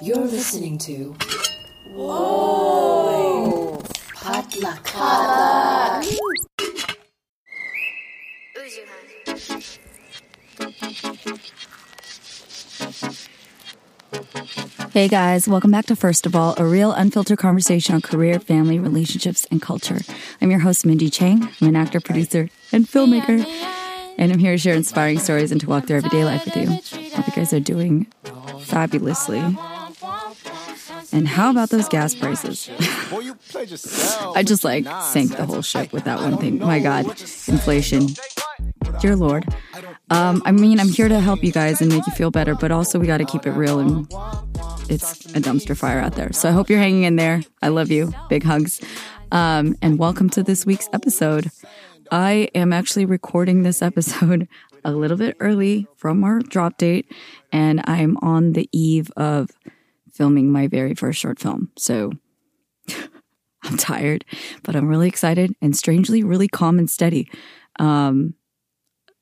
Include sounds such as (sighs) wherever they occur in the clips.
You're listening to. Whoa! Potluck. Hey guys, welcome back to First of All, a real unfiltered conversation on career, family, relationships, and culture. I'm your host, Minji Chang. I'm an actor, producer, and filmmaker. And I'm here to share inspiring stories and to walk through everyday life with you. Hope you guys are doing fabulously. And how about those gas prices? (laughs) I just like sank the whole ship with that one thing. My God, inflation. Dear Lord. Um, I mean, I'm here to help you guys and make you feel better, but also we got to keep it real and it's a dumpster fire out there. So I hope you're hanging in there. I love you. Big hugs. Um, and welcome to this week's episode. I am actually recording this episode (laughs) a little bit early from our drop date, and I'm on the eve of filming my very first short film. So (laughs) I'm tired, but I'm really excited and strangely really calm and steady. Um,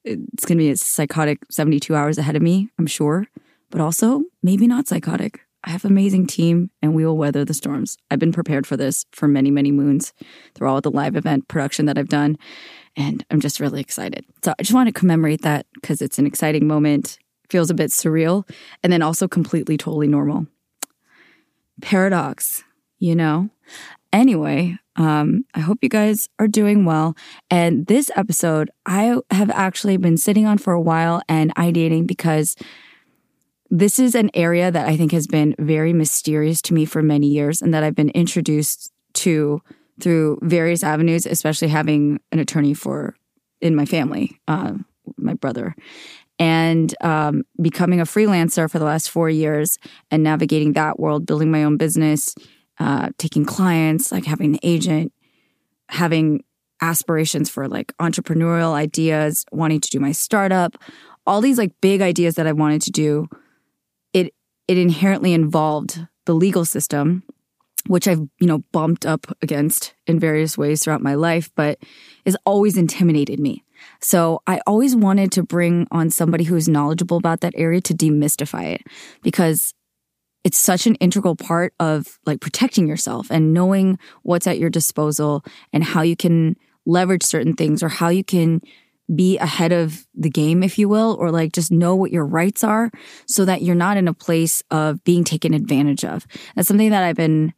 it's going to be a psychotic 72 hours ahead of me, I'm sure, but also maybe not psychotic. I have an amazing team and we will weather the storms. I've been prepared for this for many, many moons through all the live event production that I've done. And I'm just really excited. So I just want to commemorate that because it's an exciting moment, feels a bit surreal, and then also completely, totally normal. Paradox, you know? Anyway, um, I hope you guys are doing well. And this episode, I have actually been sitting on for a while and ideating because this is an area that I think has been very mysterious to me for many years and that I've been introduced to through various avenues, especially having an attorney for in my family, uh, my brother, and um, becoming a freelancer for the last four years and navigating that world, building my own business, uh, taking clients, like having an agent, having aspirations for like entrepreneurial ideas, wanting to do my startup, all these like big ideas that I wanted to do. It it inherently involved the legal system which I've, you know, bumped up against in various ways throughout my life, but has always intimidated me. So I always wanted to bring on somebody who's knowledgeable about that area to demystify it because it's such an integral part of like protecting yourself and knowing what's at your disposal and how you can leverage certain things or how you can be ahead of the game, if you will, or like just know what your rights are so that you're not in a place of being taken advantage of. That's something that I've been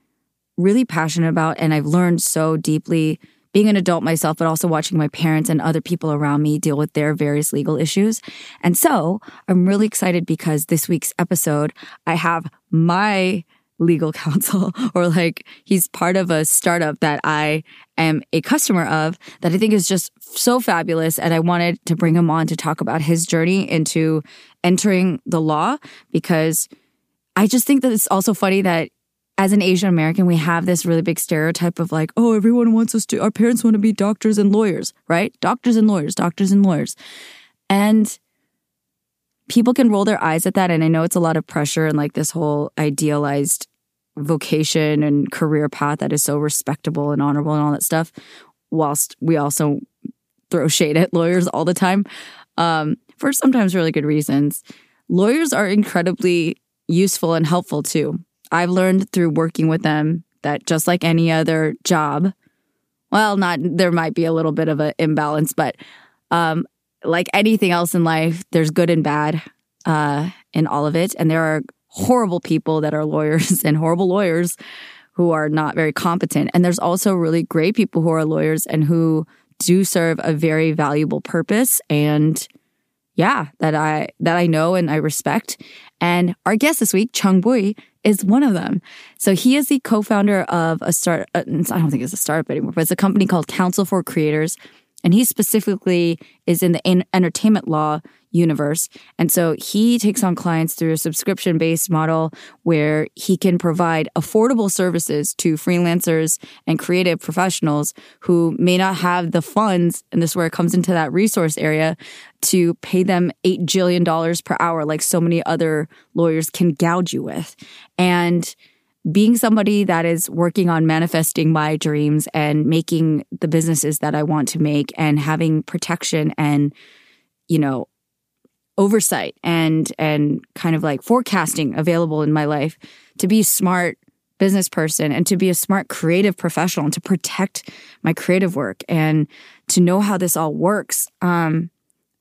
really passionate about and I've learned so deeply being an adult myself, but also watching my parents and other people around me deal with their various legal issues. And so I'm really excited because this week's episode, I have my legal (laughs) counsel or like he's part of a startup that I am a customer of that I think is just so fabulous. And I wanted to bring him on to talk about his journey into entering the law because I just think that it's also funny that as an Asian American, we have this really big stereotype of like, oh, everyone wants us to, our parents want to be doctors and lawyers, right? Doctors and lawyers, doctors and lawyers. And people can roll their eyes at that. And I know it's a lot of pressure and like this whole idealized vocation and career path that is so respectable and honorable and all that stuff, whilst we also throw shade at lawyers all the time um, for sometimes really good reasons. Lawyers are incredibly useful and helpful too. I've learned through working with them that just like any other job, well, not there might be a little bit of an imbalance, but um, like anything else in life, there's good and bad uh, in all of it, and there are horrible people that are lawyers (laughs) and horrible lawyers who are not very competent, and there's also really great people who are lawyers and who do serve a very valuable purpose and yeah that i that i know and i respect and our guest this week chung bui is one of them. So he is the co-founder of a start. Uh, I don't think it's a startup anymore, but it's a company called Counsel for Creators, and he specifically is in the entertainment law universe. And so he takes on clients through a subscription based model where he can provide affordable services to freelancers and creative professionals who may not have the funds. And this is where it comes into that resource area to pay them $8 per hour, like so many other lawyers can gouge you with. And being somebody that is working on manifesting my dreams and making the businesses that I want to make and having protection and, you know, oversight and and kind of like forecasting available in my life to be a smart business person and to be a smart creative professional and to protect my creative work and to know how this all works. Um,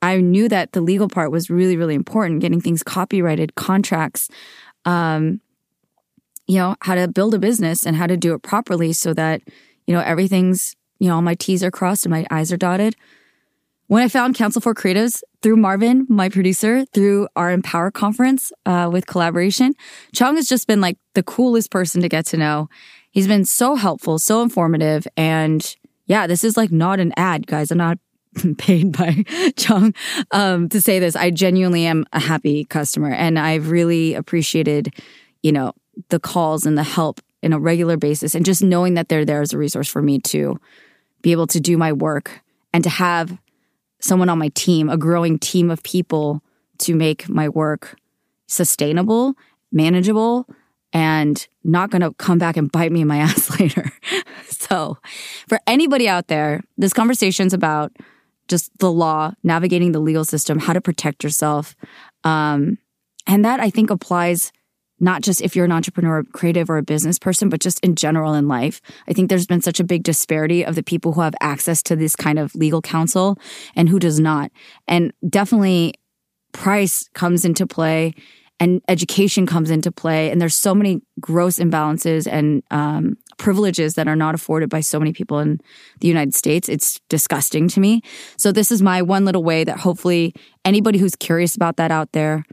I knew that the legal part was really, really important, getting things copyrighted, contracts, um, you know, how to build a business and how to do it properly so that, you know, everything's, you know, all my T's are crossed and my I's are dotted. When I found Counsel for Creatives through Marvin, my producer, through our Empower conference uh, with collaboration, Chung has just been like the coolest person to get to know. He's been so helpful, so informative. And yeah, this is like not an ad, guys. I'm not (laughs) paid by (laughs) Chung um, to say this. I genuinely am a happy customer and I've really appreciated, you know, the calls and the help in a regular basis and just knowing that they're there as a resource for me to be able to do my work and to have someone on my team, a growing team of people to make my work sustainable, manageable, and not going to come back and bite me in my (laughs) ass later. so, for anybody out there, this conversation's about just the law, navigating the legal system, how to protect yourself. Um, and that I think applies not just if you're an entrepreneur, creative, or a business person, but just in general in life. I think there's been such a big disparity of the people who have access to this kind of legal counsel and who does not. And definitely price comes into play and education comes into play. And there's so many gross imbalances and um, privileges that are not afforded by so many people in the United States. It's disgusting to me. So this is my one little way that hopefully anybody who's curious about that out there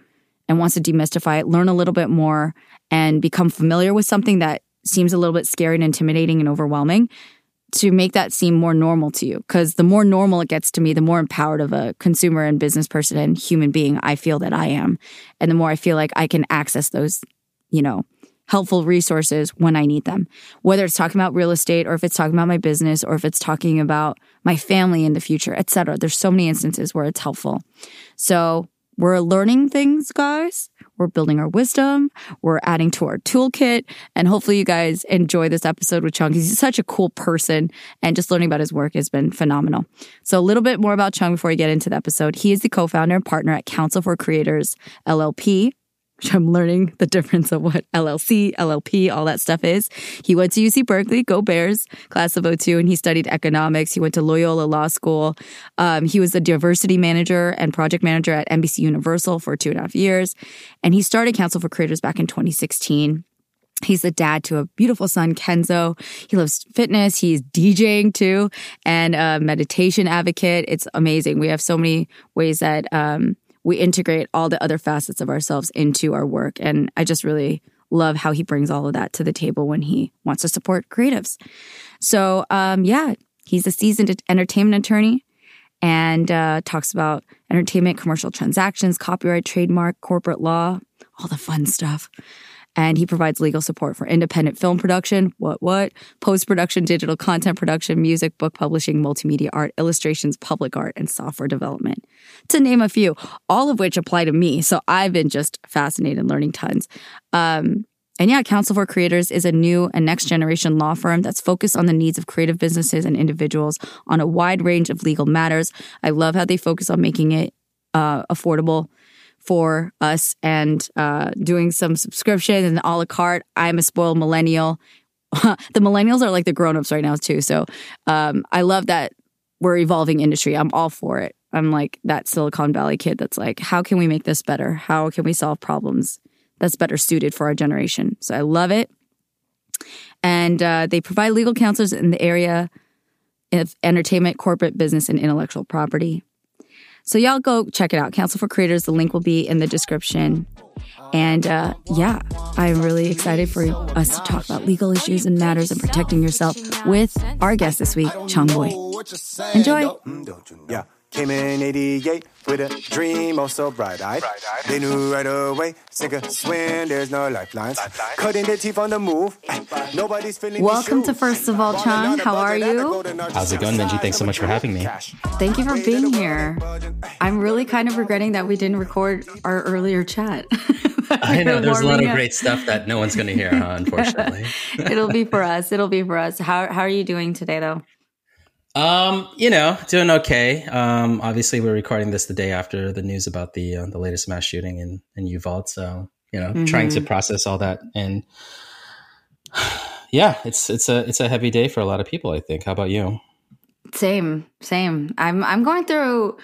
and wants to demystify it, learn a little bit more and become familiar with something that seems a little bit scary and intimidating and overwhelming to make that seem more normal to you. Because the more normal it gets to me, the more empowered of a consumer and business person and human being I feel that I am. And the more I feel like I can access those, you know, helpful resources when I need them. Whether it's talking about real estate or if it's talking about my business or if it's talking about my family in the future, etc. There's so many instances where it's helpful. So we're learning things, guys. We're building our wisdom. We're adding to our toolkit. And hopefully you guys enjoy this episode with Chung. He's such a cool person and just learning about his work has been phenomenal. So a little bit more about Chung before we get into the episode. He is the co-founder and partner at Counsel for Creators LLP, which I'm learning the difference of what LLC, LLP, all that stuff is. He went to UC Berkeley, go Bears, class of 02, and he studied economics. He went to Loyola Law School. Um, he was a diversity manager and project manager at NBC Universal for two and a half years. And he started Counsel for Creators back in 2016. He's the dad to a beautiful son, Kenzo. He loves fitness. He's DJing too and a meditation advocate. It's amazing. We have so many ways that um, we integrate all the other facets of ourselves into our work. And I just really love how he brings all of that to the table when he wants to support creatives. So, um, yeah, he's a seasoned entertainment attorney and uh, talks about entertainment, commercial transactions, copyright, trademark, corporate law, all the fun stuff and he provides legal support for independent film production, what, what, post production, digital content production, music, book publishing, multimedia art, illustrations, public art, and software development, to name a few, all of which apply to me. So I've been just fascinated learning tons. Um, and yeah, Counsel for Creators is a new and next generation law firm that's focused on the needs of creative businesses and individuals on a wide range of legal matters. I love how they focus on making it uh, affordable for us and uh, doing some subscription and a la carte. I'm a spoiled millennial. (laughs) the millennials are like the grown-ups right now too. So um, I love that we're evolving industry. I'm all for it. I'm like that Silicon Valley kid that's like, how can we make this better? How can we solve problems that's better suited for our generation? So I love it. And uh, they provide legal counselors in the area of entertainment, corporate business, and intellectual property. So y'all go check it out. Counsel for Creators. The link will be in the description. And uh, yeah, I'm really excited for us to talk about legal issues and matters and protecting yourself with our guest this week, Chung Bui. Enjoy. Yeah. Came in 88 with a dream oh so bright-eyed. bright-eyed. They knew right away, sink or swim, there's no lifelines. lifelines. Cutting their teeth on the move. Nobody's feeling Welcome to First of All, Chung. How are you? How's it going, Minji? Thanks so much for having me. Thank you for being here. I'm really kind of regretting that we didn't record our earlier chat. (laughs) I know there's a lot of great stuff that no one's going to hear, huh, (laughs) unfortunately. It'll be for us. It'll be for us. How how are you doing today, though? Um, you know, doing okay. Um, obviously, we're recording this the day after the news about the uh, the latest mass shooting in in Uvalde. So, you know, mm-hmm. trying to mm-hmm. process all that, and (sighs) yeah, it's it's a it's a heavy day for a lot of people. I think. How about you? Same, same. I'm I'm going through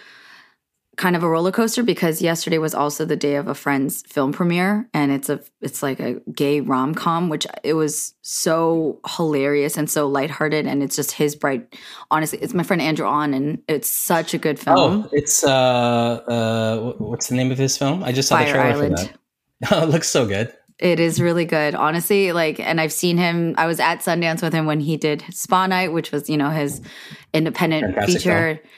kind of a roller coaster because yesterday was also the day of a friend's film premiere and it's a it's like a gay rom-com which it was so hilarious and so lighthearted and it's just his bright honestly it's my friend Andrew Ahn and it's such a good film. Oh, it's uh uh what's the name of his film? I just saw Fire the trailer Island. for that. (laughs) Oh, it looks so good. It is really good, honestly. Like, and I've seen him. I was at Sundance with him when he did Spa Night, which was, you know, his independent Fantastic feature. Film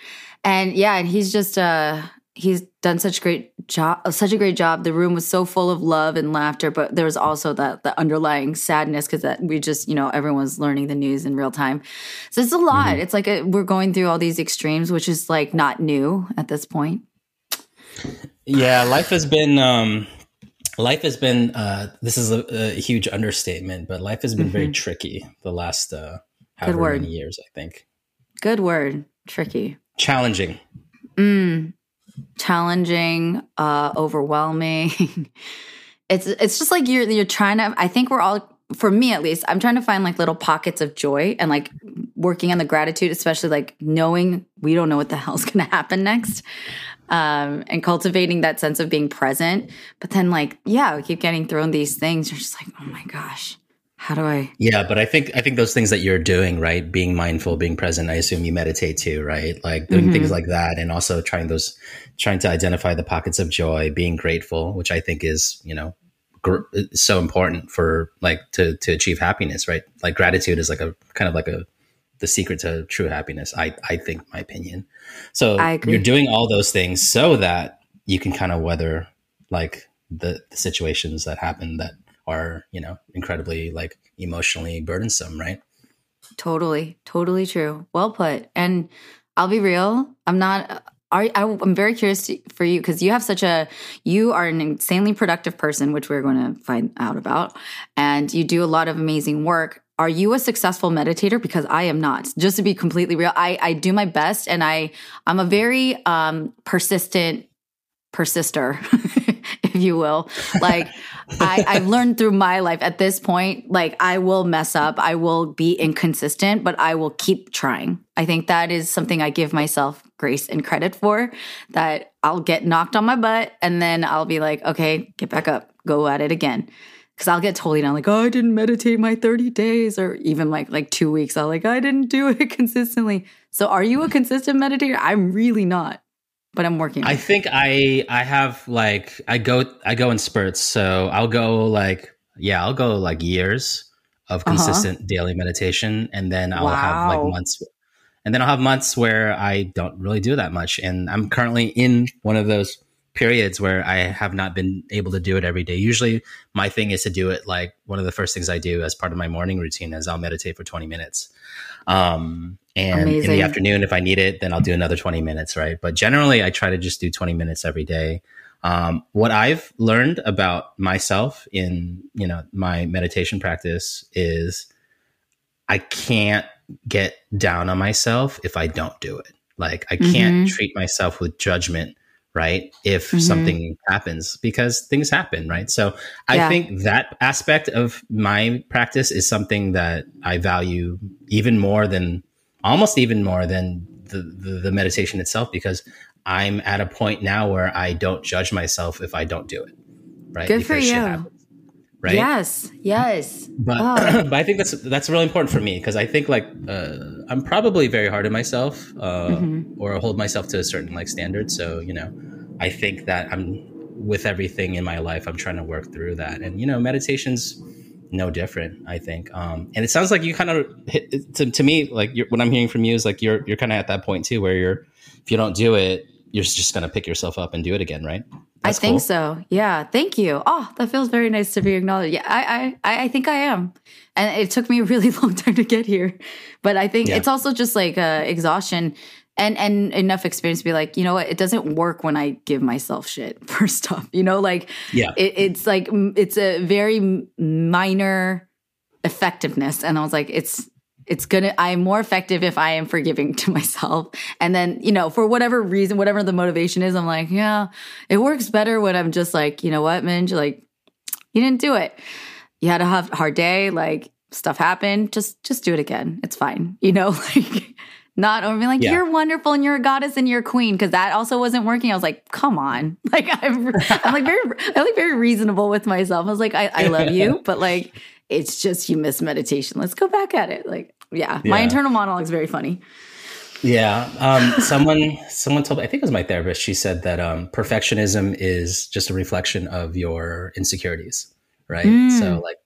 and yeah, and he's just uh he's done such great job such a great job. The room was so full of love and laughter but there was also that the underlying sadness because that we just you know everyone's learning the news in real time. So it's a lot. Mm-hmm. it's like a, we're going through all these extremes which is like not new at this point. Yeah life has been um life has been uh this is a, a huge understatement but life has been mm-hmm. very tricky the last uh however many years i think. Good word. Tricky challenging. Mm, challenging uh overwhelming. (laughs) It's it's just like you're you're trying to i think we're all for me at least i'm trying to find like little pockets of joy and like working on the gratitude especially like knowing we don't know what the (laughs) hell's going to happen next um and cultivating that sense of being present. But then like yeah we keep getting thrown these things. You're just like oh my gosh how do I? Yeah, but I think I think those things that you're doing, right? Being mindful, being present. I assume you meditate too, right? Like doing mm-hmm. things like that, and also trying those, trying to identify the pockets of joy, being grateful, which I think is, you know, gr- so important for like to to achieve happiness, right? Like gratitude is like a kind of like a the secret to true happiness. I I think, my opinion. So you're doing all those things so that you can kind of weather like the, the situations that happen that are you know incredibly like emotionally burdensome right totally totally true well put and i'll be real i'm not are, I'm very curious for you because you have such a you are an insanely productive person, which we're going to find out about, and you do a lot of amazing work. Are you a successful meditator? Because I am not. Just to be completely real, I I do my best, and I I'm a very um, persistent persister, (laughs) if you will. Like I, I've learned through my life at this point, like I will mess up, I will be inconsistent, but I will keep trying. I think that is something I give myself grace and credit for. That I'll get knocked on my butt and then I'll be like, okay, get back up, go at it again. Cause I'll get totally down, like, oh, I didn't meditate my 30 days, or even like like two weeks. I'll like, I didn't do it (laughs) consistently. So are you a consistent meditator? I'm really not but I'm working. I think I I have like I go I go in spurts. So I'll go like yeah, I'll go like years of uh-huh. consistent uh-huh. daily meditation and then I'll wow. have like months and then I'll have months where I don't really do that much and I'm currently in one of those periods where I have not been able to do it every day. Usually my thing is to do it like one of the first things I do as part of my morning routine is I'll meditate for 20 minutes. Um, and Amazing. in the afternoon, if I need it, then I'll do another 20 minutes, right? But generally, I try to just do 20 minutes every day. Um, what I've learned about myself in, you know, my meditation practice is I can't get down on myself if I don't do it. Like I can't mm-hmm. treat myself with judgment right? If mm-hmm. something happens, because things happen, right? So I yeah. think that aspect of my practice is something that I value even more than almost even more than the, the, the meditation itself, because I'm at a point now where I don't judge myself if I don't do it. Right. Good because for you. Right. Yes. Yes. But, oh. (clears throat) but I think that's, that's really important for me because I think like, uh, I'm probably very hard on myself, uh, mm-hmm. or hold myself to a certain like standard. So, you know, I think that I'm with everything in my life, I'm trying to work through that. And, you know, meditation's, no different, I think. Um, and it sounds like you kind of hit, to, to me, like what I'm hearing from you is like you're you're kind of at that point too, where you're if you don't do it, you're just gonna pick yourself up and do it again, right? That's I think cool. so. Yeah. Thank you. Oh, that feels very nice to be acknowledged. Yeah, I, I, I think I am. And it took me a really (laughs) long time to get here. But I think yeah. it's also just like uh, exhaustion and and enough experience to be like, you know what, it doesn't work when I give myself shit (laughs) for stuff. You know, like yeah, it, it's like it's a very minor effectiveness, and I was like, it's It's gonna, I'm more effective if I am forgiving (laughs) to myself. And then, you know, for whatever reason, whatever the motivation is, I'm like, yeah, it works better when I'm just like, you know what, Minj, like, you didn't do it. You had a hard day, like stuff happened. Just, just do it again. It's fine. (laughs) You know, like, not or be like yeah. you're wonderful and you're a goddess and you're a queen because that also wasn't working. I was like, come on, (laughs) like I'm, I'm like very, I'm like very reasonable with myself. I was like, I, I love you, but like it's just you miss meditation. Let's go back at it. Like, yeah, yeah. my internal monologue is very funny. Yeah, um, (laughs) someone someone told me I think it was my therapist. She said that um, perfectionism is just a reflection of your insecurities, right? Mm. So like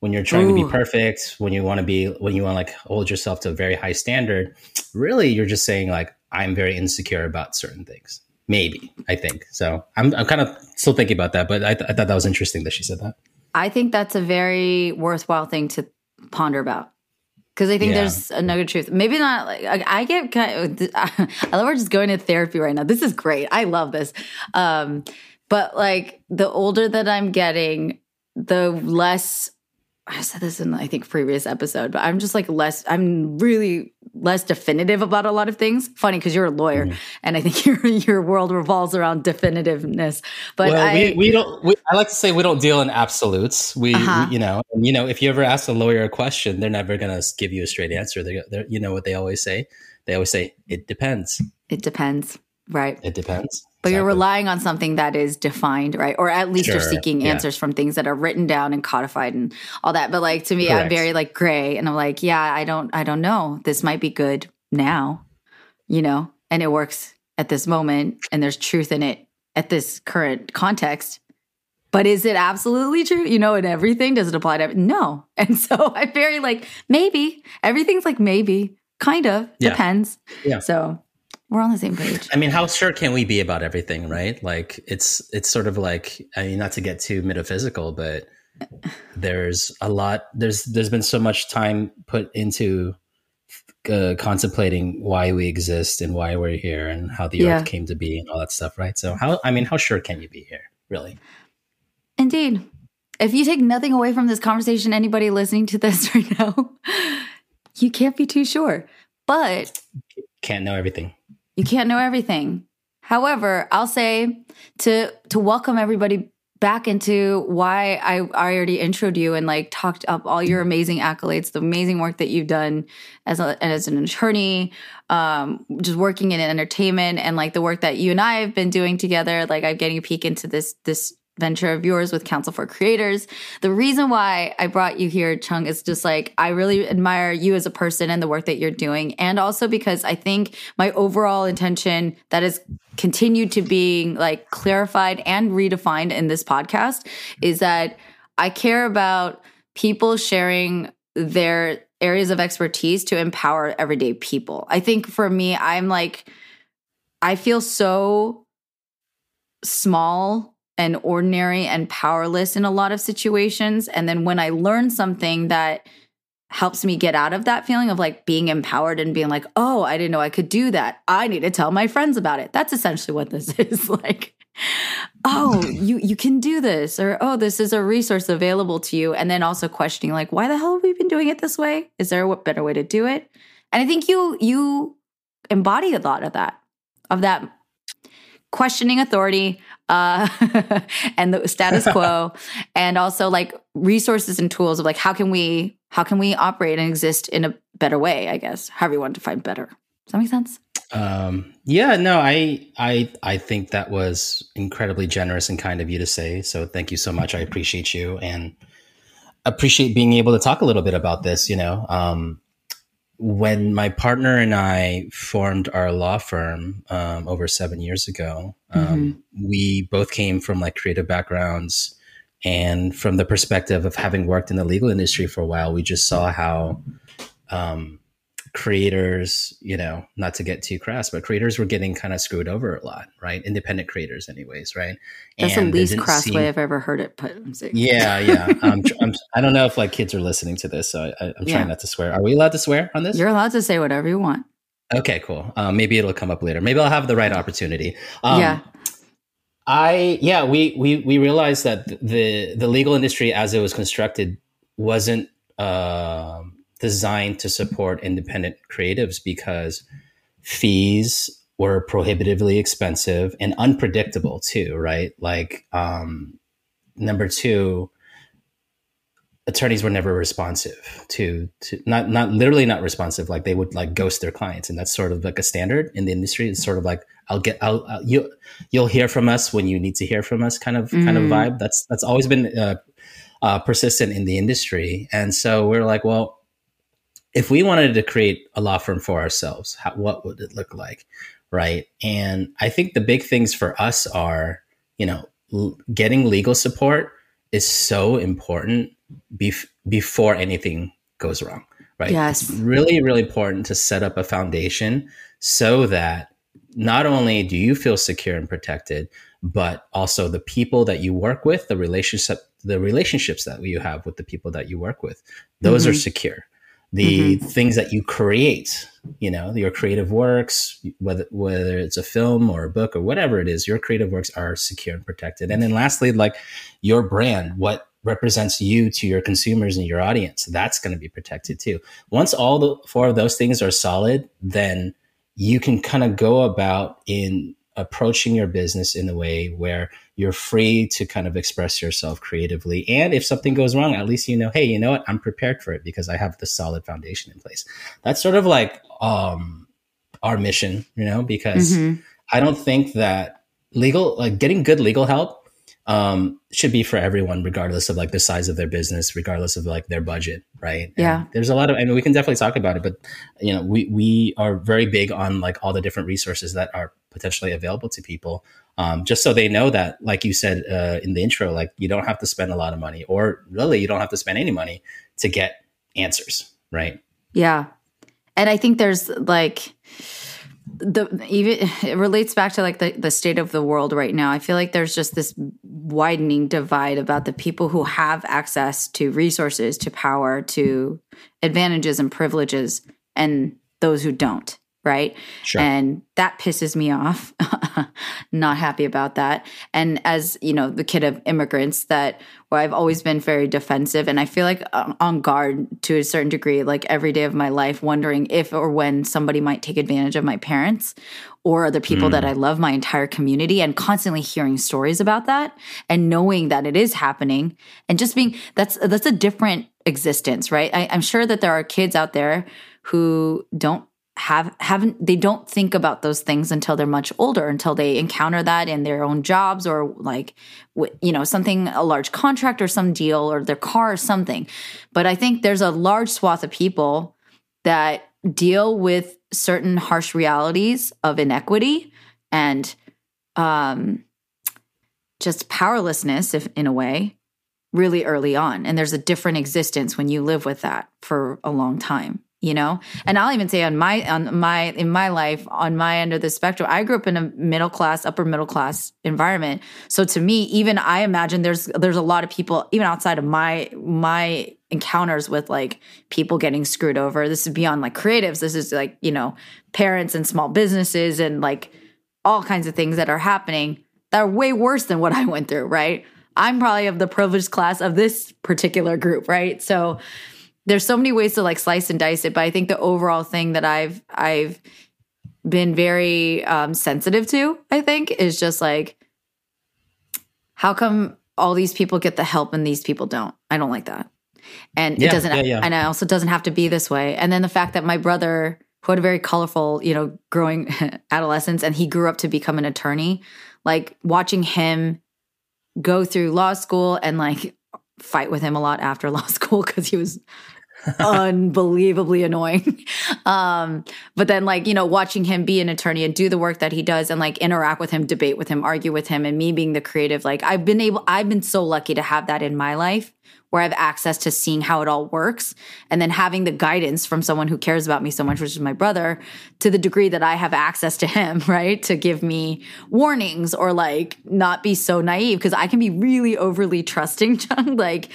when you're trying Ooh. to be perfect, when you want to be, when you want to like hold yourself to a very high standard, really you're just saying like, I'm very insecure about certain things. Maybe I think so. I'm, I'm kind of still thinking about that, but I, th- I thought that was interesting that she said that. I think that's a very worthwhile thing to ponder about because I think yeah. there's a nugget of truth. Maybe not like I, get kind of, (laughs) I love we're just going to therapy right now. This is great. I love this. Um, but like the older that I'm getting, the less I said this in I think previous episode, but I'm just like less. I'm really less definitive about a lot of things. Funny because you're a lawyer, mm-hmm. and I think (laughs) your your world revolves around definitiveness. But well, I, we, we don't. We, I like to say we don't deal in absolutes. We, uh-huh. we you know, and, you know, if you ever ask a lawyer a question, they're never going to give you a straight answer. They, they're, you know what they always say? They always say it depends. It depends, right? It depends. But exactly. you're relying on something that is defined, right? Or at least sure. you're seeking yeah. answers from things that are written down and codified and all that. But like to me, Correct. I'm very like gray and I'm like, yeah, I don't I don't know. This might be good now, you know, and it works at this moment and there's truth in it at this current context. But is it absolutely true? You know, in everything, does it apply to everything? No. (laughs) And so I'm very like, maybe. Everything's like maybe, kind of, yeah. depends. Yeah. So we're on the same page. I mean, how sure can we be about everything, right? Like it's it's sort of like I mean, not to get too metaphysical, but there's a lot there's there's been so much time put into uh, contemplating why we exist and why we're here and how the yeah. earth came to be and all that stuff, right? So how I mean, how sure can you be here, really? Indeed. If you take nothing away from this conversation, anybody listening to this (laughs) right now, you can't be too sure. But can't know everything. You can't know everything. However, I'll say to to welcome everybody back into why I, I already introed you and like talked up all your amazing accolades, the amazing work that you've done as a, as an attorney, um, just working in entertainment and like the work that you and I have been doing together. Like I'm getting a peek into this this venture of yours with Counsel for Creators. The reason why I brought you here, Chung, is just like I really admire you as a person and the work that you're doing. And also because I think my overall intention that has continued to being like clarified and redefined in this podcast is that I care about people sharing their areas of expertise to empower everyday people. I think for me, I'm like, I feel so small and ordinary and powerless in a lot of situations. And then when I learn something that helps me get out of that feeling of like being empowered and being like, oh, I didn't know I could do that. I need to tell my friends about it. That's essentially what this (laughs) is like. oh, you you can do this or oh, this is a resource available to you and then also questioning like why the hell have we been doing it this way? Is there a better way to do it? And I think you you embody a lot of that of that questioning authority uh, (laughs) and the status quo. (laughs) And also like resources and tools of like how can we how can we operate and exist in a better way i guess however you want to find better. Does that make sense? Um, yeah no i i i think that was incredibly generous and kind of you to say so thank you so much. I appreciate you and appreciate being able to talk a little bit about this you know um, when my partner and I formed our law firm um, over seven years ago, um, mm-hmm. we both came from like creative backgrounds. And from the perspective of having worked in the legal industry for a while, we just saw how um, creators, you know, not to get too crass, but creators were getting kind of screwed over a lot, right? Independent creators, anyways, right? That's and the least crass seem... way I've ever heard it put. Yeah, yeah. (laughs) um, I'm, I don't know if like kids are listening to this, so I, am yeah. trying not to swear. Are we allowed to swear on this? You're allowed to say whatever you want. Okay, cool. Um, maybe it'll come up later. Maybe I'll have the right opportunity. Um, yeah. I yeah we we we realized that the the legal industry as it was constructed wasn't. Uh, designed to support independent creatives because fees were prohibitively expensive and unpredictable too, right? Like um, number two, attorneys were never responsive to to not not literally not responsive like they would like ghost their clients and that's sort of like a standard in the industry it's sort of like i'll get i'll, I'll you you'll hear from us when you need to hear from us kind of mm. kind of mm. vibe that's that's always been uh, uh, persistent in the industry and so we're like well if we wanted to create a law firm for ourselves how, what would it look like right and i think the big things for us are you know l- getting legal support is so important bef- before anything goes wrong, right? Yes. It's really, really important to set up a foundation so that not only do you feel secure and protected, but also the people that you work with, the relationship, the relationships that you have with the people that you work with, those mm-hmm. are secure. The mm-hmm. things that you create, you know, your creative works, whether whether it's a film or a book or whatever it is, your creative works are secure and protected. And then lastly, like your brand, what represents you to your consumers and your audience. That's going to be protected too. Once all the four of those things are solid, then you can kind of go about in approaching your business in a way where you're free to kind of express yourself creatively. And if something goes wrong, at least you know, hey, you know what? I'm prepared for it because I have the solid foundation in place. That's sort of like um, our mission, you know, because mm-hmm. I don't think that legal, like getting good legal help um, should be for everyone, regardless of like the size of their business, regardless of like their budget, right? Yeah. And there's a lot of, I mean, we can definitely talk about it, but you know, we we are very big on like all the different resources that are potentially available to people, um, just so they know that, like you said uh, in the intro, like you don't have to spend a lot of money, or really, you don't have to spend any money to get answers, right? Yeah, and I think there's like the even it relates back to like the, the state of the world right now. I feel like there's just this widening divide about the people who have access to resources, to power, to advantages and privileges, and those who don't right? Sure. And that pisses me off. (laughs) Not happy about that. And as, you know, the kid of immigrants that where I've always been very defensive and I feel like uh, on guard to a certain degree like every day of my life wondering if or when somebody might take advantage of my parents or other people mm. that I love my entire community and constantly hearing stories about that and knowing that it is happening and just being that's that's a different existence, right? I, I'm sure that there are kids out there who don't have haven't they don't think about those things until they're much older until they encounter that in their own jobs or like you know something a large contract or some deal or their car or something. But i think there's a large swath of people that deal with certain harsh realities of inequity and um just powerlessness if in a way really early on. And there's a different existence when you live with that for a long time you know? And i'll even say on my on my in my life on my end of the spectrum i grew up in a middle class upper middle class environment. So to me even i imagine there's there's a lot of people even outside of my my encounters with like people getting screwed over. This is beyond like creatives. This is like you know parents and small businesses and like all kinds of things that are happening that are way worse than what i went through right? I'm probably of the privileged class of this particular group right? So there's so many ways to like slice and dice it, but I think the overall thing that I've I've been very um, sensitive to, I think, is just like how come all these people get the help and these people don't? I don't like that. And yeah, it doesn't yeah, yeah. and it also doesn't have to be this way. And then the fact that my brother who had a very colorful, you know, growing (laughs) adolescence and he grew up to become an attorney, like watching him go through law school and like fight with him a lot after (laughs) law school because he was unbelievably annoying. Um, but then like, you know, watching him be an attorney and do the work that he does and like interact with him, debate with him, argue with him, and me being the creative, like I've been able, I've been so lucky to have that in my life where I have access to seeing how it all works and then having the guidance from someone who cares about me so much, which is my brother, to the degree that I have access to him, (laughs) right? To give me warnings or like not be so naive because I can be really overly trusting, (laughs) Chung. like,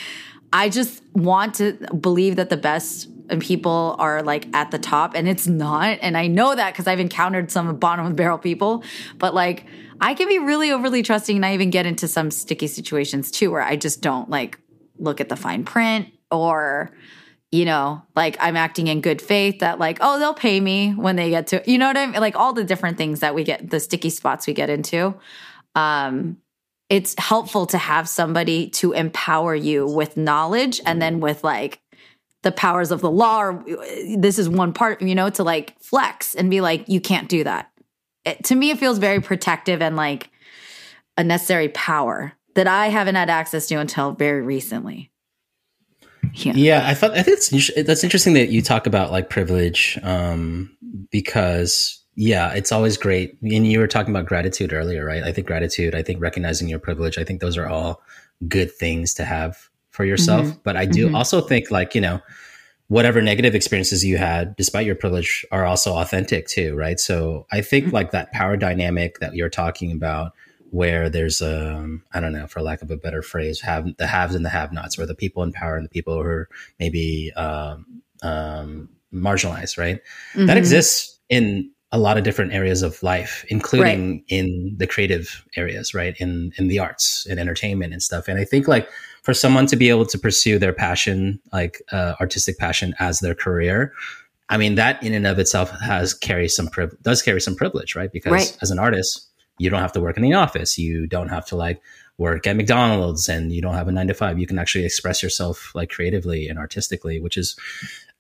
I just want to believe that the best people are like at the top and it's not. And I know that because I've encountered some bottom of the barrel people, but like I can be really overly trusting and I even get into some sticky situations too where I just don't like look at the fine print or you know, like I'm acting in good faith that like, oh, they'll pay me when they get to, you know what I mean? Like all the different things that we get, the sticky spots we get into. Um, it's helpful to have somebody to empower you with knowledge and then with like the powers of the law or this is one part, you know, to like flex and be like, you can't do that. It, to me, it feels very protective and like a necessary power that I haven't had access to until very recently. Yeah. yeah, I thought I think it's that's interesting that you talk about like privilege, um, because yeah, it's always great. And you were talking about gratitude earlier, right? I think gratitude, I think recognizing your privilege, I think those are all good things to have for yourself. Mm-hmm. But I do mm-hmm. also think like you know, whatever negative experiences you had, despite your privilege, are also authentic too, right? So I think mm-hmm. like that power dynamic that you're talking about where there's a um, I don't know for lack of a better phrase have the haves and the have-nots or the people in power and the people who are maybe um, um, marginalized right mm-hmm. that exists in a lot of different areas of life including right. in the creative areas right in in the arts and entertainment and stuff and I think like for someone to be able to pursue their passion like uh, artistic passion as their career I mean that in and of itself has carry some priv- does carry some privilege right because right. as an artist you don't have to work in the office. You don't have to like work at McDonald's and you don't have a nine to five. You can actually express yourself like creatively and artistically, which is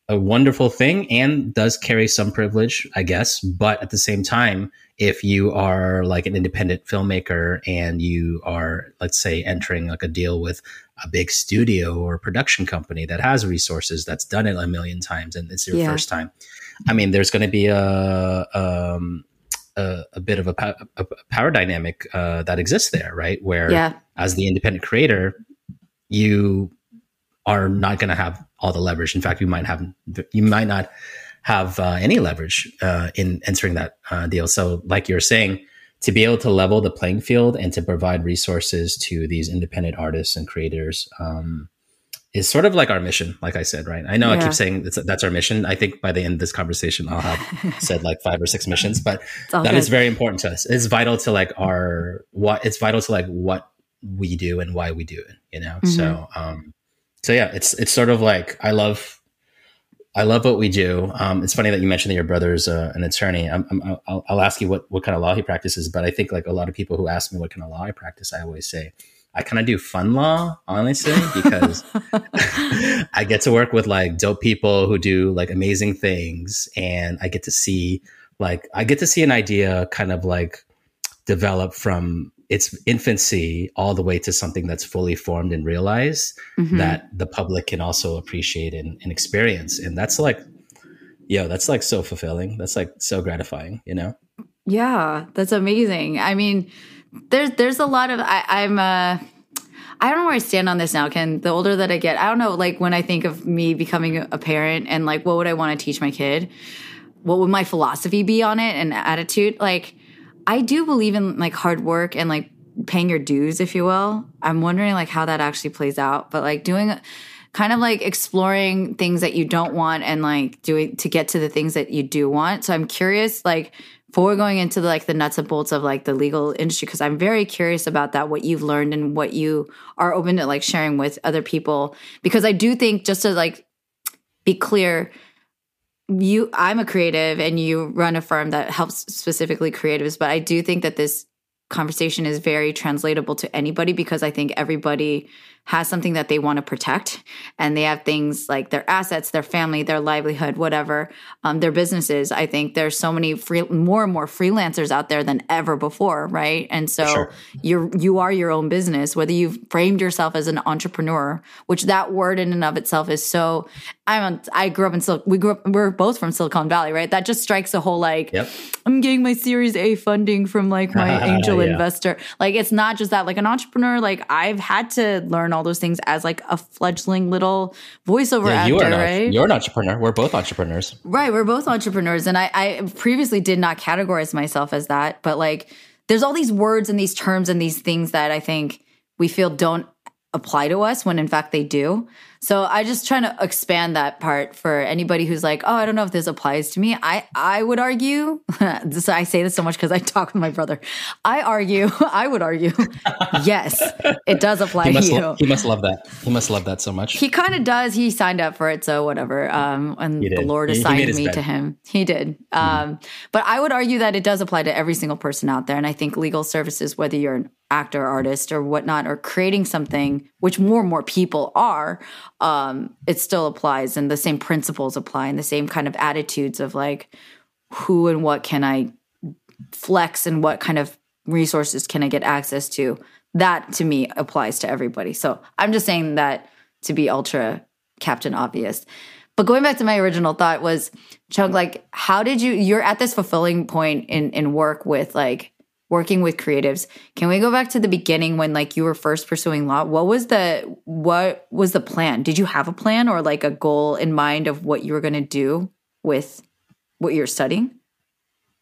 a wonderful thing and does carry some privilege, I guess. But at the same time, if you are like an independent filmmaker and you are, let's say, entering like a deal with a big studio or production company that has resources that's done it a million times and it's your yeah. first time, I mean, there's going to be a, um, a, a bit of a, a power dynamic uh, that exists there, right? Where yeah. as the independent creator, you are not going to have all the leverage. In fact, you might have you might not have uh, any leverage uh, in entering that uh, deal. So, like you're saying, to be able to level the playing field and to provide resources to these independent artists and creators um, is sort of like our mission, like I said, right? I know yeah. I keep saying that's, that's, our mission. I think by the end of this conversation, I'll have (laughs) said like five or six missions, but that good. is very important to us. It's vital to like our, what it's vital to like what we do and why we do it, you know? Mm-hmm. So, um, so yeah, it's, it's sort of like, I love, I love what we do. Um, it's funny that you mentioned that your brother's uh, an attorney. i will I'll ask you what, what kind of law he practices, but I think like a lot of people who ask me what kind of law I practice, I always say, I kind of do fun law, honestly, because (laughs) I get to work with like dope people who do like amazing things. And I get to see, like, I get to see an idea kind of like develop from its infancy all the way to something that's fully formed and realized mm-hmm. that the public can also appreciate and, and experience. And that's like, yo, that's like so fulfilling. That's like so gratifying, you know? Yeah, that's amazing. I mean, there's there's a lot of I, I'm uh I don't know where I stand on this now, Ken. The older that I get, I don't know, like when I think of me becoming a parent and like what would I want to teach my kid? What would my philosophy be on it and attitude? Like, I do believe in like hard work and like paying your dues, if you will. I'm wondering like how that actually plays out, but like doing kind of like exploring things that you don't want and like doing to get to the things that you do want. So I'm curious, like, before going into the, like the nuts and bolts of like the legal industry because i'm very curious about that what you've learned and what you are open to like sharing with other people because i do think just to like be clear you i'm a creative and you run a firm that helps specifically creatives but i do think that this conversation is very translatable to anybody because i think everybody has something that they want to protect and they have things like their assets their family their livelihood whatever um, their businesses i think there's so many free more and more freelancers out there than ever before right and so sure. you're you are your own business whether you've framed yourself as an entrepreneur which that word in and of itself is so i'm a, i grew up in Silicon. we grew up we're both from silicon valley right that just strikes a whole like yep. i'm getting my series a funding from like my (laughs) angel yeah. investor like it's not just that like an entrepreneur like i've had to learn all those things as like a fledgling little voiceover yeah, actor, you right? You're an entrepreneur. We're both entrepreneurs. Right. We're both entrepreneurs. And I, I previously did not categorize myself as that, but like there's all these words and these terms and these things that I think we feel don't apply to us when in fact they do. So I just trying to expand that part for anybody who's like, oh, I don't know if this applies to me. I I would argue. (laughs) this, I say this so much because I talk with my brother. I argue. (laughs) I would argue. yes, it does apply to you. Lo- he must love that. He must love that so much. He kind of does. He signed up for it, so whatever. Um, and the Lord assigned me bed. to him. He did. Mm-hmm. Um, but I would argue that it does apply to every single person out there, and I think legal services, whether you're an actor, artist, or whatnot, or creating something, which more and more people are, um, it still applies, and the same principles apply, and the same kind of attitudes of like, who and what can I flex, and what kind of resources can I get access to. That to me applies to everybody. So I'm just saying that to be ultra Captain Obvious. But going back to my original thought was, Chung, like, how did you? You're at this fulfilling point in in work with like working with creatives. Can we go back to the beginning when like you were first pursuing law? What was the what was the plan? Did you have a plan or like a goal in mind of what you were going to do with what you're studying?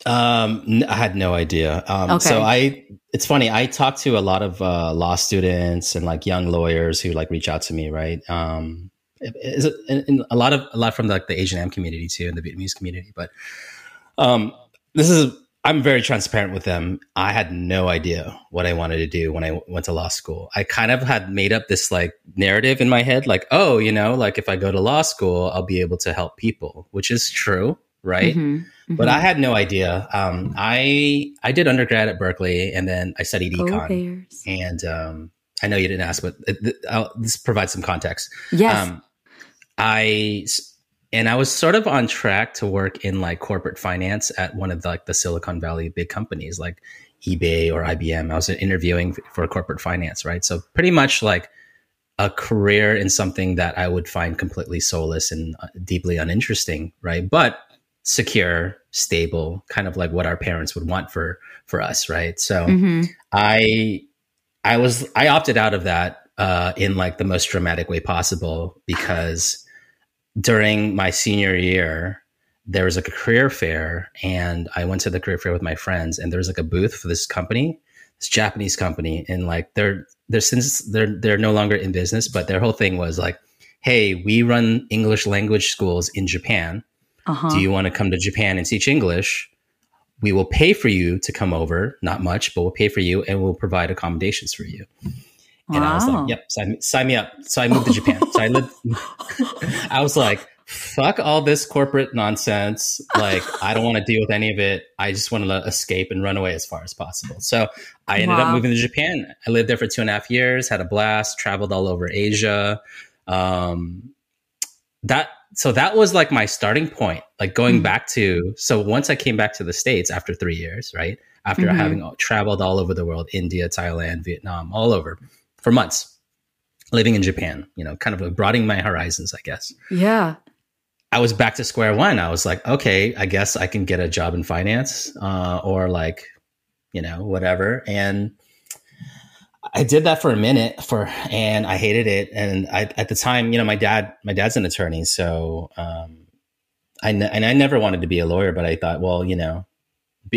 Um, I had no idea. Um, okay. so I, it's funny. I talked to a lot of uh, law students and like young lawyers who like reach out to me, right? Um, is it, in, a lot of a lot from like the Asian Am community too, and the Vietnamese community. But um, this is I'm very transparent with them. I had no idea what I wanted to do when I went to law school. I kind of had made up this like narrative in my head, like, oh, you know, like if I go to law school, I'll be able to help people, which is true, right? Mm-hmm, mm-hmm. But I had no idea. Um, I I did undergrad at Berkeley, and then I studied econ. And um, I know you didn't ask, but this provides some context. Yes. Um, I and I was sort of on track to work in like corporate finance at one of the, like the Silicon Valley big companies like eBay or IBM. I was interviewing for corporate finance, right? So pretty much like a career in something that I would find completely soulless and uh, deeply uninteresting, right? But secure, stable, kind of like what our parents would want for for us, right? So mm-hmm. I I was I opted out of that uh, in like the most dramatic way possible because during my senior year, there was like a career fair, and I went to the career fair with my friends, and there was like a booth for this company, this Japanese company, and like they're they're since they're they're no longer in business, but their whole thing was like, hey, we run English language schools in Japan. Uh-huh. Do you want to come to Japan and teach English? We will pay for you to come over, not much, but we'll pay for you and we'll provide accommodations for you. And wow. I was like, yep, sign, sign me up. So I moved to Japan. so I lived, (laughs) I was like, fuck all this corporate nonsense. Like, I don't want to deal with any of it. I just want to escape and run away as far as possible. So I ended wow. up moving to Japan. I lived there for two and a half years, had a blast, traveled all over Asia. Um, that, so that was like my starting point, like going mm-hmm. back to, so once I came back to the States after three years, right? After mm-hmm. having traveled all over the world, India, Thailand, Vietnam, all over for months living in Japan, you know, kind of broadening my horizons, I guess. Yeah. I was back to square one. I was like, okay, I guess I can get a job in finance uh, or like, you know, whatever. And I did that for a minute for, and I hated it. And I, at the time, you know, my dad, my dad's an attorney. So, um, I, and I never wanted to be a lawyer, but I thought, well, you know,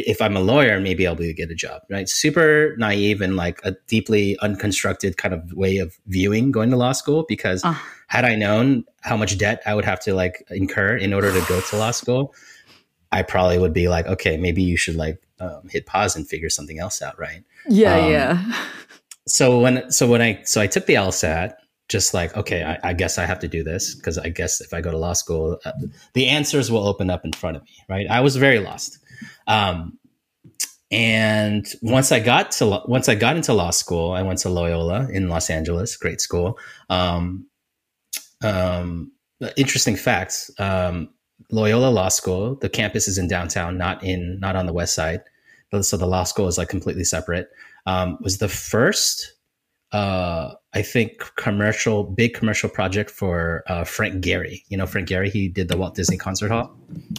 if I'm a lawyer, maybe I'll be able to get a job, right? Super naive and like a deeply unconstructed kind of way of viewing going to law school because uh. had I known how much debt I would have to like incur in order to go to law school, I probably would be like, okay, maybe you should like um, hit pause and figure something else out, right? Yeah, um, yeah. (laughs) so when so when I so I took the LSAT, just like okay, I, I guess I have to do this because I guess if I go to law school, uh, the answers will open up in front of me, right? I was very lost. Um, and once I got to once I got into law school, I went to Loyola in Los Angeles, great school. Um, um, interesting facts: um, Loyola Law School, the campus is in downtown, not in not on the west side. So the law school is like completely separate. Um, was the first uh, I think commercial, big commercial project for uh, Frank Gehry. You know Frank Gehry? He did the Walt Disney Concert Hall.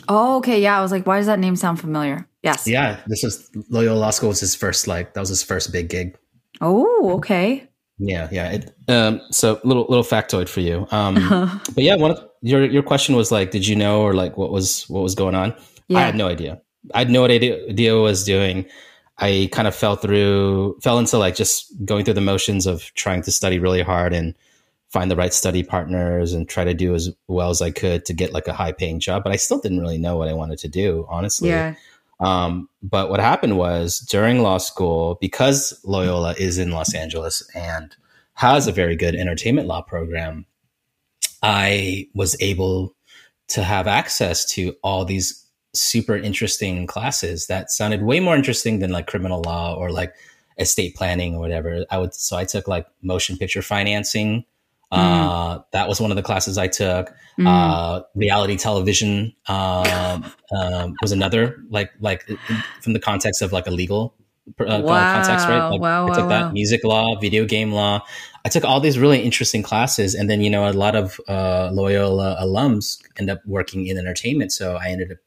Oh, okay, yeah. I was like, why does that name sound familiar? Yes. Yeah, this was Loyola Law School was his first like that was his first big gig. Oh, okay. Yeah, yeah. It, um, so little little factoid for you. Um, uh-huh. (laughs) But yeah, one of your your question was like, did you know or like what was what was going on? Yeah. I had no idea. I had no idea, idea what I was doing. I kind of fell through, fell into like just going through the motions of trying to study really hard and find the right study partners and try to do as well as I could to get like a high paying job. But I still didn't really know what I wanted to do, honestly. Yeah. Um, but what happened was during law school, because Loyola is in Los Angeles and has a very good entertainment law program, I was able to have access to all these super interesting classes that sounded way more interesting than like criminal law or like estate planning or whatever. I would so I took like motion picture financing. Mm. Uh, that was one of the classes I took. Mm. Uh, reality television uh, (laughs) was another like like from the context of like a legal uh, wow. context, right? Like wow, I took wow, that wow. music law, video game law. I took all these really interesting classes, and then you know a lot of uh, Loyola alums end up working in entertainment. So I ended up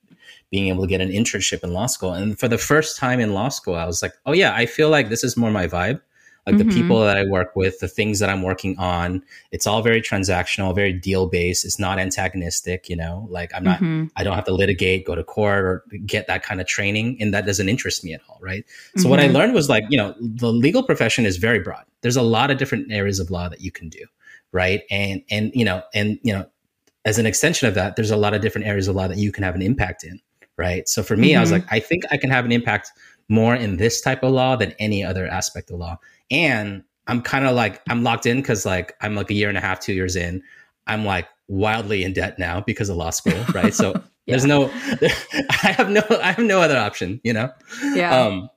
being able to get an internship in law school, and for the first time in law school, I was like, oh yeah, I feel like this is more my vibe like mm-hmm. the people that I work with, the things that I'm working on. It's all very transactional, very deal based. It's not antagonistic, you know, like I'm not, mm-hmm. I don't have to litigate, go to court or get that kind of training. And that doesn't interest me at all. Right. So mm-hmm. what I mm-hmm. learned was like, you know, the legal profession is very broad. There's a lot of different areas of law that you can do. Right. And, and, you know, and, you know, as an extension of that, there's a lot of different areas of law that you can have an impact in. Right. So for me, I was mm-hmm. like, I think I can have an impact more in this type of law than any other aspect of law and I'm kind of like I'm locked in because like I'm like a year and a half, two years in. I'm like wildly in debt now because of law school, (laughs) right? So yeah. there's no, (laughs) I have no, I have no other option, you know. Yeah. Um.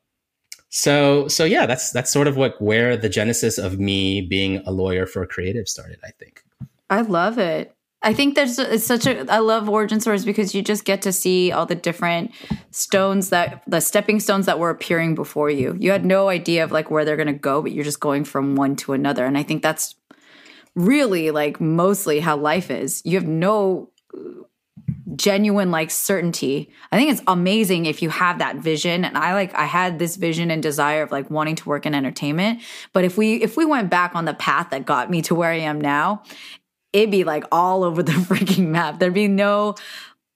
So so yeah, that's that's sort of what where the genesis of me being a lawyer for creative started. I think. I love it. I think there's it's such a I love origin stories because you just get to see all the different stones that the stepping stones that were appearing before you. You had no idea of like where they're going to go, but you're just going from one to another. And I think that's really like mostly how life is. You have no uh, genuine like certainty. I think it's amazing if you have that vision and I like I had this vision and desire of like wanting to work in entertainment, but if we if we went back on the path that got me to where I am now, it'd be like all over the (laughs) freaking map. There'd be no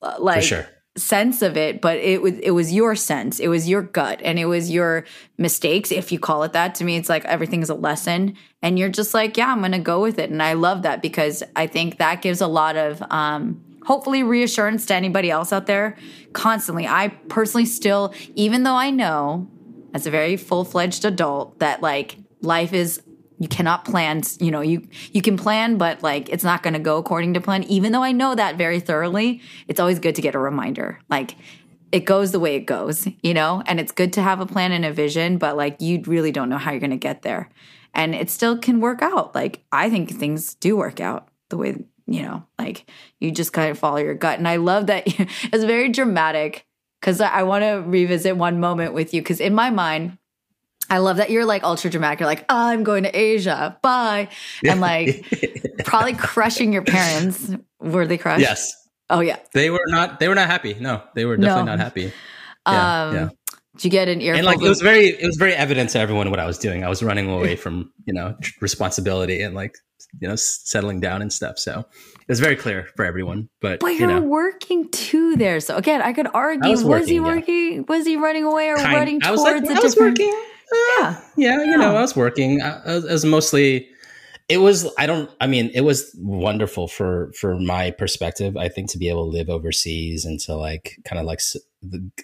uh, like sure. sense of it, but it was it was your sense, it was your gut, and it was your mistakes, if you call it that. To me, it's like everything's a lesson, and you're just like, yeah, I'm gonna go with it, and I love that because I think that gives a lot of um, hopefully reassurance to anybody else out there. Constantly, I personally still, even though I know as a very full fledged adult that like life is you cannot plan you know you you can plan but like it's not going to go according to plan. Even though i know that very thoroughly it's always good to get a reminder. Like it goes the way it goes you know? And it's good to have a plan and a vision but like you really don't know how you're going to get there. And it still can work out. Like i think things do work out the way you know? Like you just kind of follow your gut. And i love that (laughs) it's very dramatic because i want to revisit one moment with you because in my mind I love that you're like ultra dramatic. You're like, I'm going to Asia. Bye. And like (laughs) probably crushing your parents. Were they crushed? Yes. Oh yeah. They were not they were not happy. No, they were definitely no. not happy. Yeah, um yeah. Did you get an earful? And like it was very it was very evident to everyone what I was doing. I was running away (laughs) from, you know, responsibility and like, you know, settling down and stuff. So it was very clear for everyone. But But you're you know. working too there. So again, I could argue was, was, he working? Yeah. Was he running away or kind, running towards like, a I was different working yeah, yeah, you know, I was working. I, I was mostly. It was. I don't. I mean, it was wonderful for for my perspective. I think to be able to live overseas and to like kind of like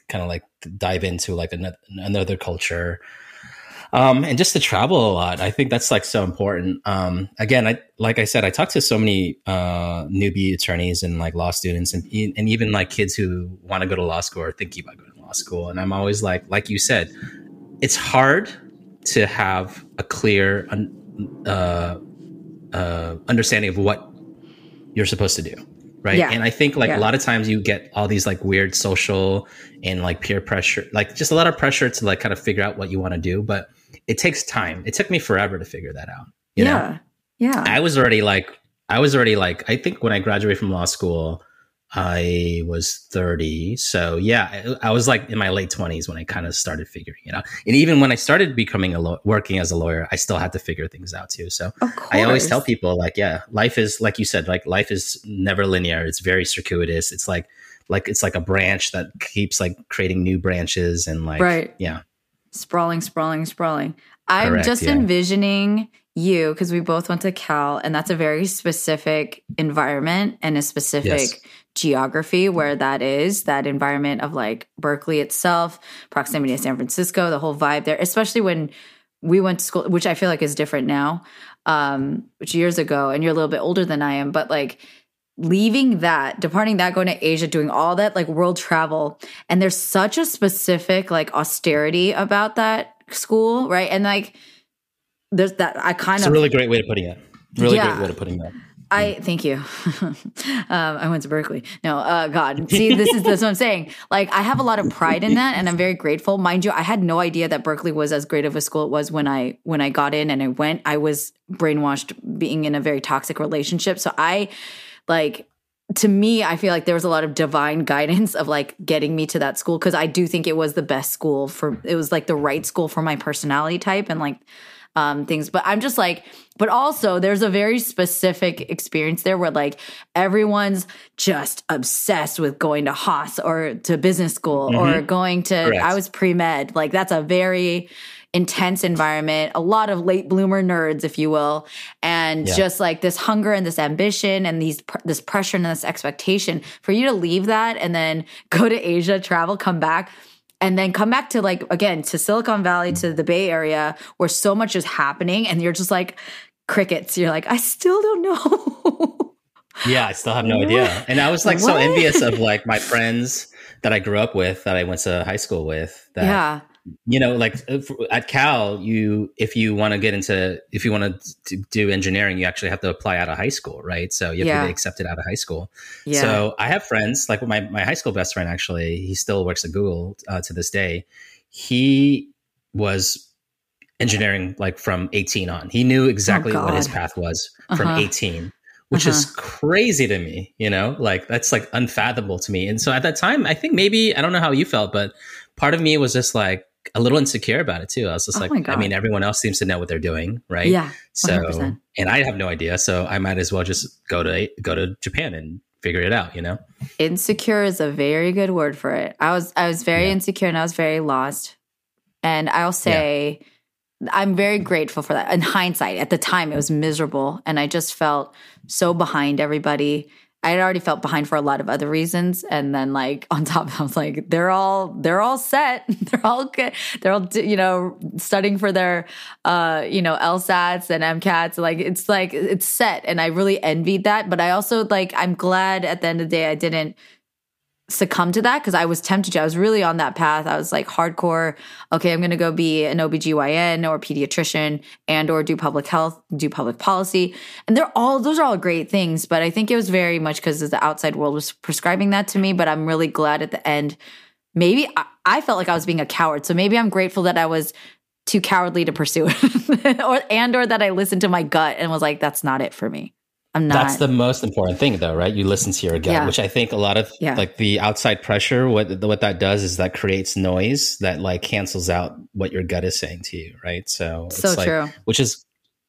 kind of like dive into like another, another culture. Um, and just to travel a lot. I think that's like so important. Um, again, I like I said, I talked to so many uh, newbie attorneys and like law students, and and even like kids who want to go to law school or thinking about going to law school. And I'm always like, like you said, it's hard to have a clear uh, uh, understanding of what you're supposed to do right yeah. and i think like yeah. a lot of times you get all these like weird social and like peer pressure like just a lot of pressure to like kind of figure out what you want to do but it takes time it took me forever to figure that out you yeah know? yeah i was already like i was already like i think when i graduated from law school I was 30. So yeah, I was like in my late 20s when I kind of started figuring it out. And even when I started becoming a law- working as a lawyer, I still had to figure things out too. So I always tell people like, yeah, life is like you said, like life is never linear. It's very circuitous. It's like like it's like a branch that keeps like creating new branches and like right. yeah. sprawling, sprawling, sprawling. I'm Correct, just yeah. envisioning you because we both went to Cal, and that's a very specific environment and a specific Yes. Geography where that is that environment of like Berkeley itself, proximity to San Francisco, the whole vibe there, especially when we went to school, which I feel like is different now, um, which years ago, and you're a little bit older than I am, but like leaving that, departing that, going to Asia, doing all that like world travel, and there's such a specific like austerity about that school, right? And like there's that I kind It's of a really great way of putting it. Really Yeah. great way of putting that. I thank you. (laughs) um, I went to Berkeley. No, uh, God, see, this is this is what I'm saying. (laughs) Like, I have a lot of pride in that, and I'm very grateful. Mind you, I had no idea that Berkeley was as great of a school it was when I when I got in and I went. I was brainwashed being in a very toxic relationship, so I like to me, I feel like there was a lot of divine (laughs) guidance of like getting me to that school because I do think it was the best school for it was like the right school for my personality type and like um things. But I'm just like, but also there's a very specific experience there where like everyone's just obsessed with going to Haas or to business school or mm-hmm. going to Correct. I was pre-med. Like that's a very intense environment, a lot of late bloomer nerds, if you will, and Yeah. just like this hunger and this ambition and these pr- this pressure and this expectation for you to leave that and then (laughs) go to Asia, travel, come back. And then come back to like again to Silicon Valley to the Bay Area where so much is happening and you're just like crickets. You're like, I still don't know. (laughs) Yeah, I still have no idea. And I was like so envious of like my friends that I grew up with, that I went to high school with. That, yeah. You know, like at Cal, you if you want to get into if you want to do engineering, you actually have to apply out of high school, right? So you have Yeah. to get accepted out of high school. Yeah. So I have friends like my my high school best friend. Actually, he still works at Google uh, to this day. He was engineering like from 18 on. He knew exactly what his path was from Uh-huh. 18, which is crazy to me. You know, like that's like unfathomable to me. And so at that time, I think maybe I don't know how you felt, but part of me was just like a little insecure about it too. I was just Oh like, I mean, everyone else seems to know what they're doing, right? Yeah. So, 100%. and I have no idea, so I might as well just go to go to Japan and figure it out. You know? insecure is a very good word for it. I was I was very Yeah. insecure and I was very lost. And I'll say I'm very grateful for that. In hindsight, at the time it was miserable and I just felt so behind everybody. I had already felt behind for a lot of other reasons and then like (laughs) on top I was like they're all they're all set. (laughs) they're all good. They're all you know studying for their uh you know LSATs and MCATs like it's like it's set and I really envied that but I also like I'm glad at the end of the day I didn't succumb to that because I was tempted to. I was really on that path. I was like hardcore, okay, I'm gonna go be an OBGYN or pediatrician and or do public health, do public policy. And they're all those are all great things, but I think it was very much because the outside world was prescribing that to me. But I'm really glad at the end. Maybe I, I felt like I was being a coward. So maybe I'm grateful that I was too cowardly to pursue it. (laughs) or and or that I listened to my gut and was like, that's not it for me. I'm not That's the most important thing, though, right? You listen to your gut, Yeah. which I think a lot of Yeah. like the outside pressure. What what that does is that creates noise that like cancels out what your gut is saying to you, right? So So it's like, true. Which is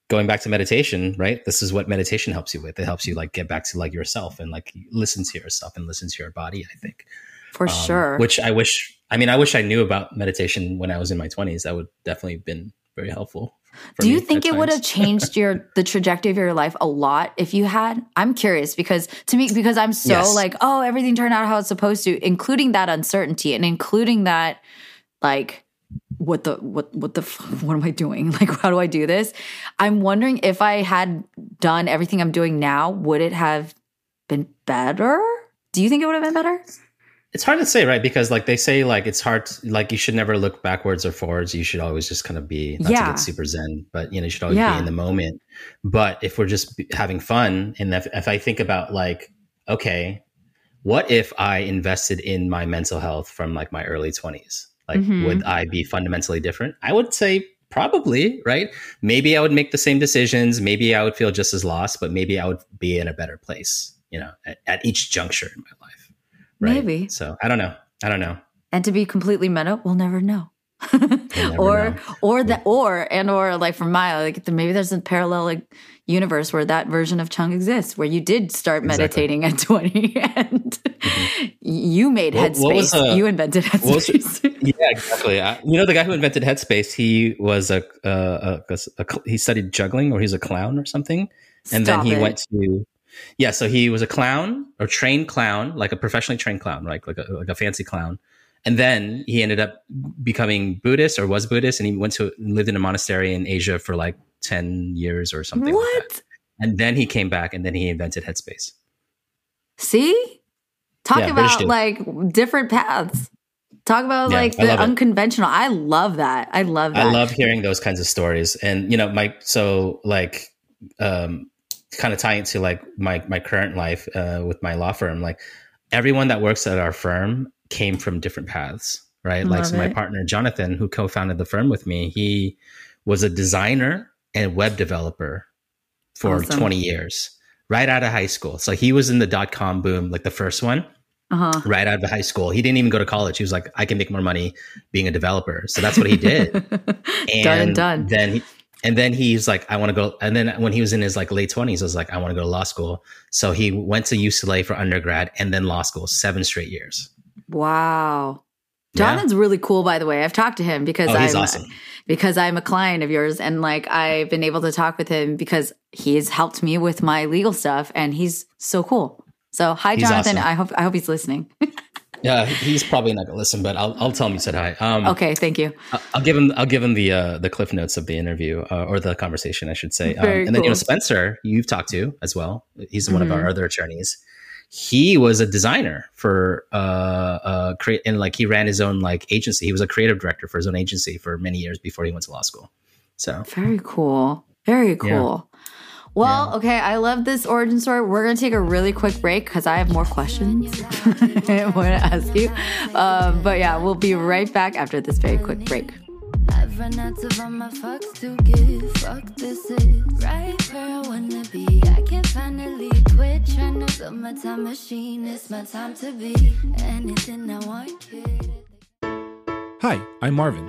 going back to meditation, right? This is what meditation helps you with. It helps you like get back to like yourself and like listen to yourself and listen to your body. I think for Um, sure. Which I wish. I mean, I wish I knew about meditation when I was in my twenties. That would definitely have been very helpful. Do you think it would have (laughs) changed your the trajectory of your life a lot if you had? I'm curious because to me because I'm so Yes. like, oh, everything turned out how it's supposed to, including that uncertainty and including that like what the what what the (laughs) what am I doing? (laughs) Like how do I do this? I'm wondering if I had done everything I'm doing now, would it have been better? Do you think it would have been better? It's hard to say, right? Because like they say, like it's hard. To, like you should never look backwards or forwards. You should always just kind of be not to Yeah. get super zen, but you know, you should always Yeah. be in the moment. But if we're just having fun, and if, if I think about like, okay, what if I invested in my mental health from like my early twenties? Like, Mhm. would I be fundamentally different? I would say probably, right? Maybe I would make the same decisions. Maybe I would feel just as lost, but maybe I would be in a better place. You know, at, at each juncture in my life. Right? Maybe. So I don't know. I don't know. And to be completely meta, we'll never know. or know. or that or and or like from my like maybe there's a parallel like universe where that version of Chung exists, where you did start Exactly. meditating at 20 (laughs) and you made What- Headspace. what was, uh, you invented what was Headspace. (laughs) Yeah, exactly. I, you know, the guy who invented Headspace, he was a, uh, a, a, a he studied juggling or he's a clown or something, and Stop then he it. went to yeah. So he was a clown or trained clown, like a professionally trained clown, right? Like a like a fancy clown. And then he ended up becoming Buddhist or was Buddhist, and he went to lived in a monastery in Asia for like ten years or something. like that. What? And then he came back, and then he invented Headspace. See? Talk Yeah, about like different paths. Talk about Yeah, like I the it. unconventional. I love that. I love that. I love hearing those kinds of stories. And you know, my so like um kind of tying to like my my current life uh with my law firm, like everyone that works at our firm came from different paths, right? like so my it. partner Jonathan, who co-founded the firm with me, he was a designer and web developer for Awesome. 20 years. Right out of high school. So he was in the dot com boom, like the first one uh-huh. right out of high school. He didn't even go to college. He was like, I can make more money being a developer. So that's what he did. (laughs) done and done. Then he, and then he's like, I want to go. And then when he was in his like late twenties, I was like, I want to go to law school. So he went to UCLA for undergrad and then law school, seven straight years. Wow. Yeah. Jonathan's really cool, by the way. I've talked to him because Oh, I'm awesome. because I'm a client of yours, and like I've been able to talk with him because he's helped me with my legal stuff, and he's so cool. So hi, He's Jonathan. awesome. I hope I hope he's listening. (laughs) Yeah, he's probably not gonna listen, but I'll I'll tell him you said hi. Um, okay, thank you. I'll give him I'll give him the uh, the cliff notes of the interview uh, or the conversation, I should say. Um, and then you know. Spencer, you've talked to as well. He's one of Mhm. our other attorneys. He was a designer for uh uh create and like he ran his own like agency. He was a creative director for his own agency for many years before he went to law school. So Very cool. Very cool. Well, okay, I love this origin story. We're going to take a really quick break because I have more questions (laughs) I want to ask you. Um, but yeah, we'll be right back after this very quick break. I've run out of all my fucks to give. Fuck this is right where I wanna be. I can finally quit trying to build my time machine. It's my time to be anything I want. Kid. Hi, I'm Marvin,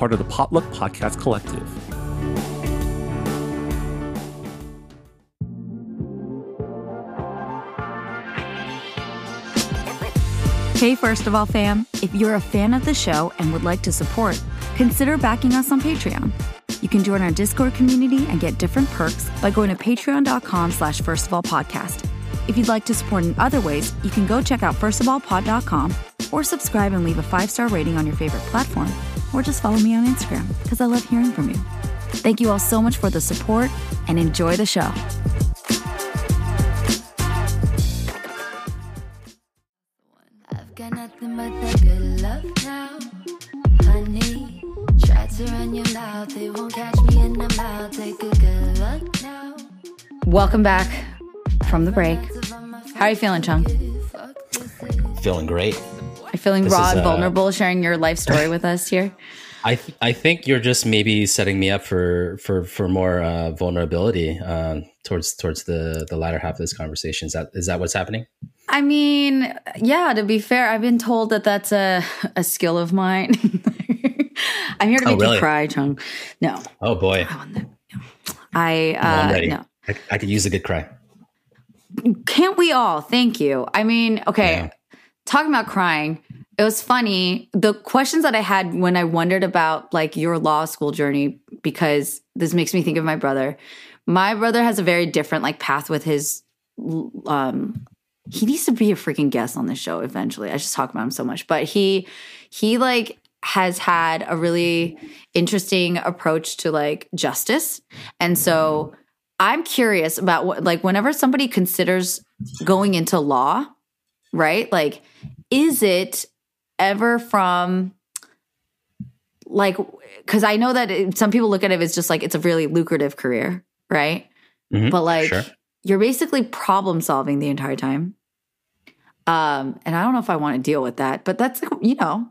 Part of the Potluck Podcast Collective. Hey, first of all, fam, if you're a fan of the show and would like to support, consider backing us on Patreon. You can join our Discord community and get different perks by going to patreon.com slash first of all podcast. If you'd like to support in other ways, you can go check out firstofallpod.com or subscribe and leave a five-star rating on your favorite platform, or just follow me on Instagram because I love hearing from you. Thank you all so much for the support and enjoy the show. I've got nothing but that good love now. Honey, try to run your mouth. They won't catch me in the mouth. Take a good look now. Welcome back from the break. How are you feeling, Chung? Fuck this is feeling great. You feeling This raw and uh, vulnerable, sharing your life story with us here? (laughs) I th- I think you're just maybe setting me up for for for more uh, vulnerability uh, towards towards the the latter half of this conversation. Is that is that what's happening? I mean, yeah, to be fair, I've been told that that's a, a skill of mine. (laughs) I'm here to Oh, make really? you cry, Chung. No, Oh boy, I, uh, ready. no. I, I could use a good cry. Can't we all? Thank you. I mean, okay, Yeah. Talking about crying, it was funny. The questions that I had when I wondered about like your law school journey, because this makes me think of my brother. My brother has a very different like path with his um he needs to be a freaking guest on the show eventually. I just talk about him so much, but he he like has had a really interesting approach to like justice. And so I'm curious about what like whenever somebody considers going into law, right? Like is it ever from like cuz I know that it, some people look at it as just like it's a really lucrative career, right? Mhm, But like sure. you're basically problem solving the entire time. Um, and I don't know if I want to deal with that, but that's you know,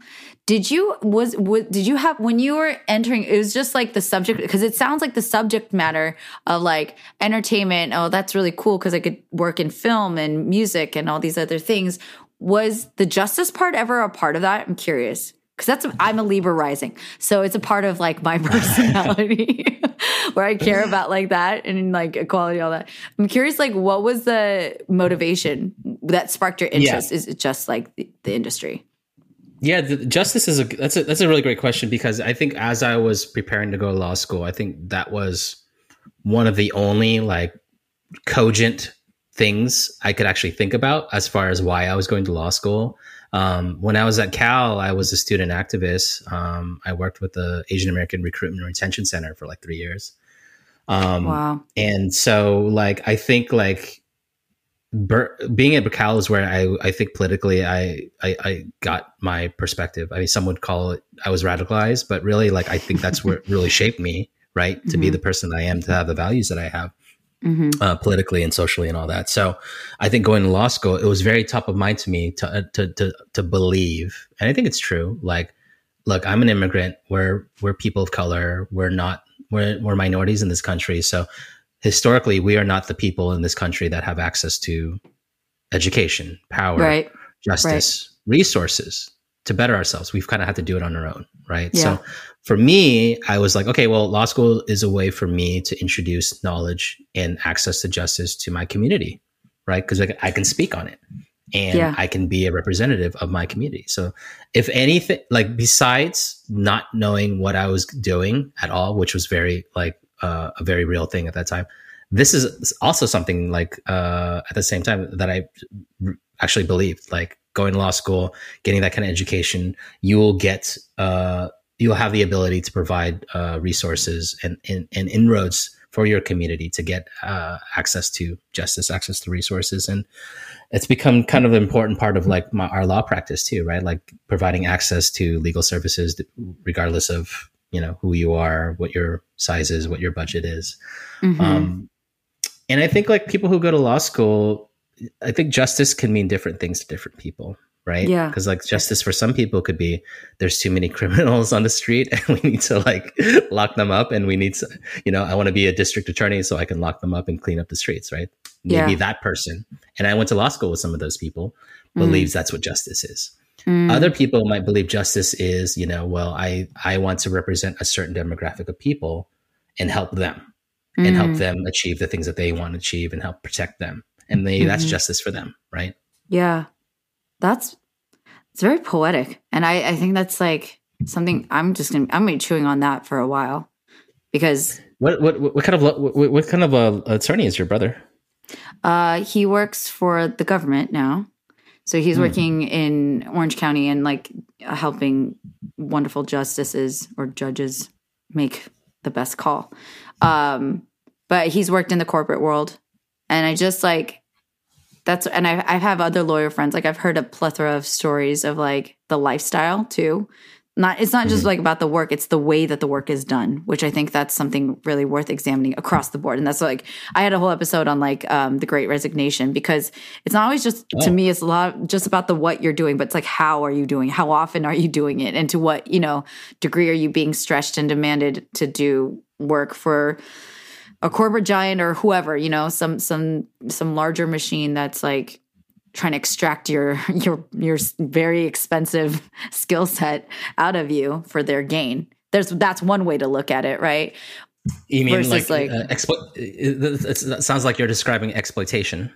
did you was, was did you have when you were entering? It was just like the subject because it sounds like the subject matter of like entertainment. Oh, that's really cool because I could work in film and music and all these other things. Was the justice part ever a part of that? I'm curious because that's I'm a Libra rising, so it's a part of like my (laughs) personality (laughs) where I care about like that and like equality, all that. I'm curious, like what was the motivation that sparked your interest? Is it just like the, the industry? Yeah, the, justice is a that's a that's a really great question because I think as I was preparing to go to law school, I think that was one of the only like cogent things I could actually think about as far as why I was going to law school. Um, when I was at Cal, I was a student activist. Um, I worked with the Asian American Recruitment and Retention Center for like three years. Um, Wow. and so like I think like Being at Cal is where I I think politically I, I I got my perspective. I mean, some would call it I was radicalized, but really like I think that's what (laughs) really shaped me, right, to be the person I am, to have the values that I have Mm-hmm. uh, politically and socially and all that. So I think going to law school, it was very top of mind to me to uh, to to to believe, and I think it's true. Like, look, I'm an immigrant. We're we're people of color. We're not we're we're minorities in this country. So historically, we are not the people in this country that have access to education, power, Right. justice, resources to better ourselves. We've kind of had to do it on our own, right? Yeah. So for me, I was like, okay, well, law school is a way for me to introduce knowledge and access to justice to my community, right? Because I, I can speak on it and Yeah. I can be a representative of my community. So if anything, like besides not knowing what I was doing at all, which was very like uh, a very real thing at that time, this is also something like uh, at the same time that I actually believed like going to law school getting that kind of education you will get uh, you'll have the ability to provide uh, resources and, and, and inroads for your community to get uh, access to justice access to resources. And it's become kind of an important part of like my, our law practice too right? Like providing access to legal services regardless of you know who you are what your size is what your budget is Mhm. um, and I think like people who go to law school, I think justice can mean different things to different people, right? Yeah. Because like justice for some people could be there's too many (laughs) criminals on the street and we need to like lock them up and we need to, you know, I want to be a district attorney so I can lock them up and clean up the streets, right? Maybe Yeah. that person. And I went to law school with some of those people, Mm. believes that's what justice is. Mm. Other people might believe justice is, you know, well, I I want to represent a certain demographic of people and help them and help Mm. them achieve the things that they want to achieve and help protect them. And they, that's Mhm. justice for them, right? Yeah. That's it's very poetic. And I, I think that's like something I'm just gonna I'm gonna be chewing on that for a while. Because What what what kind of what, what kind of uh, attorney is your brother? uh he works for the government now. So he's Hmm. working in Orange County and like helping wonderful justices or judges make the best call. Um but he's worked in the corporate world and I just like that's and I I have other lawyer friends like I've heard a plethora of stories of like the lifestyle too. Not it's not just like about the work, it's the way that the work is done, which I think that's something really worth examining across the board. And that's like I had a whole episode on like um the great resignation because it's not always just to Oh. me it's a lot just about the what you're doing, but it's like how are you doing? How often are you doing it? And to what, you know, degree are you being stretched and demanded to do work for a corporate giant or whoever, you know, some some some larger machine that's like trying to extract your your your very expensive (laughs) skill set out of you for their gain. There's that's one way to look at it, right? You mean like, like uh, explo- it, it sounds like you're describing exploitation.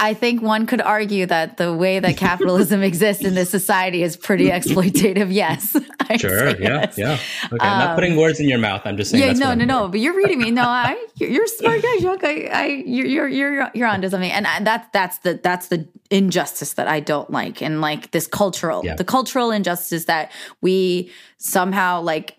I think one could argue that the way that capitalism (laughs) exists in this society is pretty (laughs) exploitative. Yes. (laughs) I'd sure. Yeah. Yes. Yeah. Okay. Um, I'm not putting words in your mouth. I'm just saying. Yeah. no. No. No. But you're reading me. No. I. You're smart guy, Jacques. I. I you're. You're. You're onto something. And I, that's that's the that's the injustice that I don't like, and like this cultural, yeah. the cultural injustice that we somehow like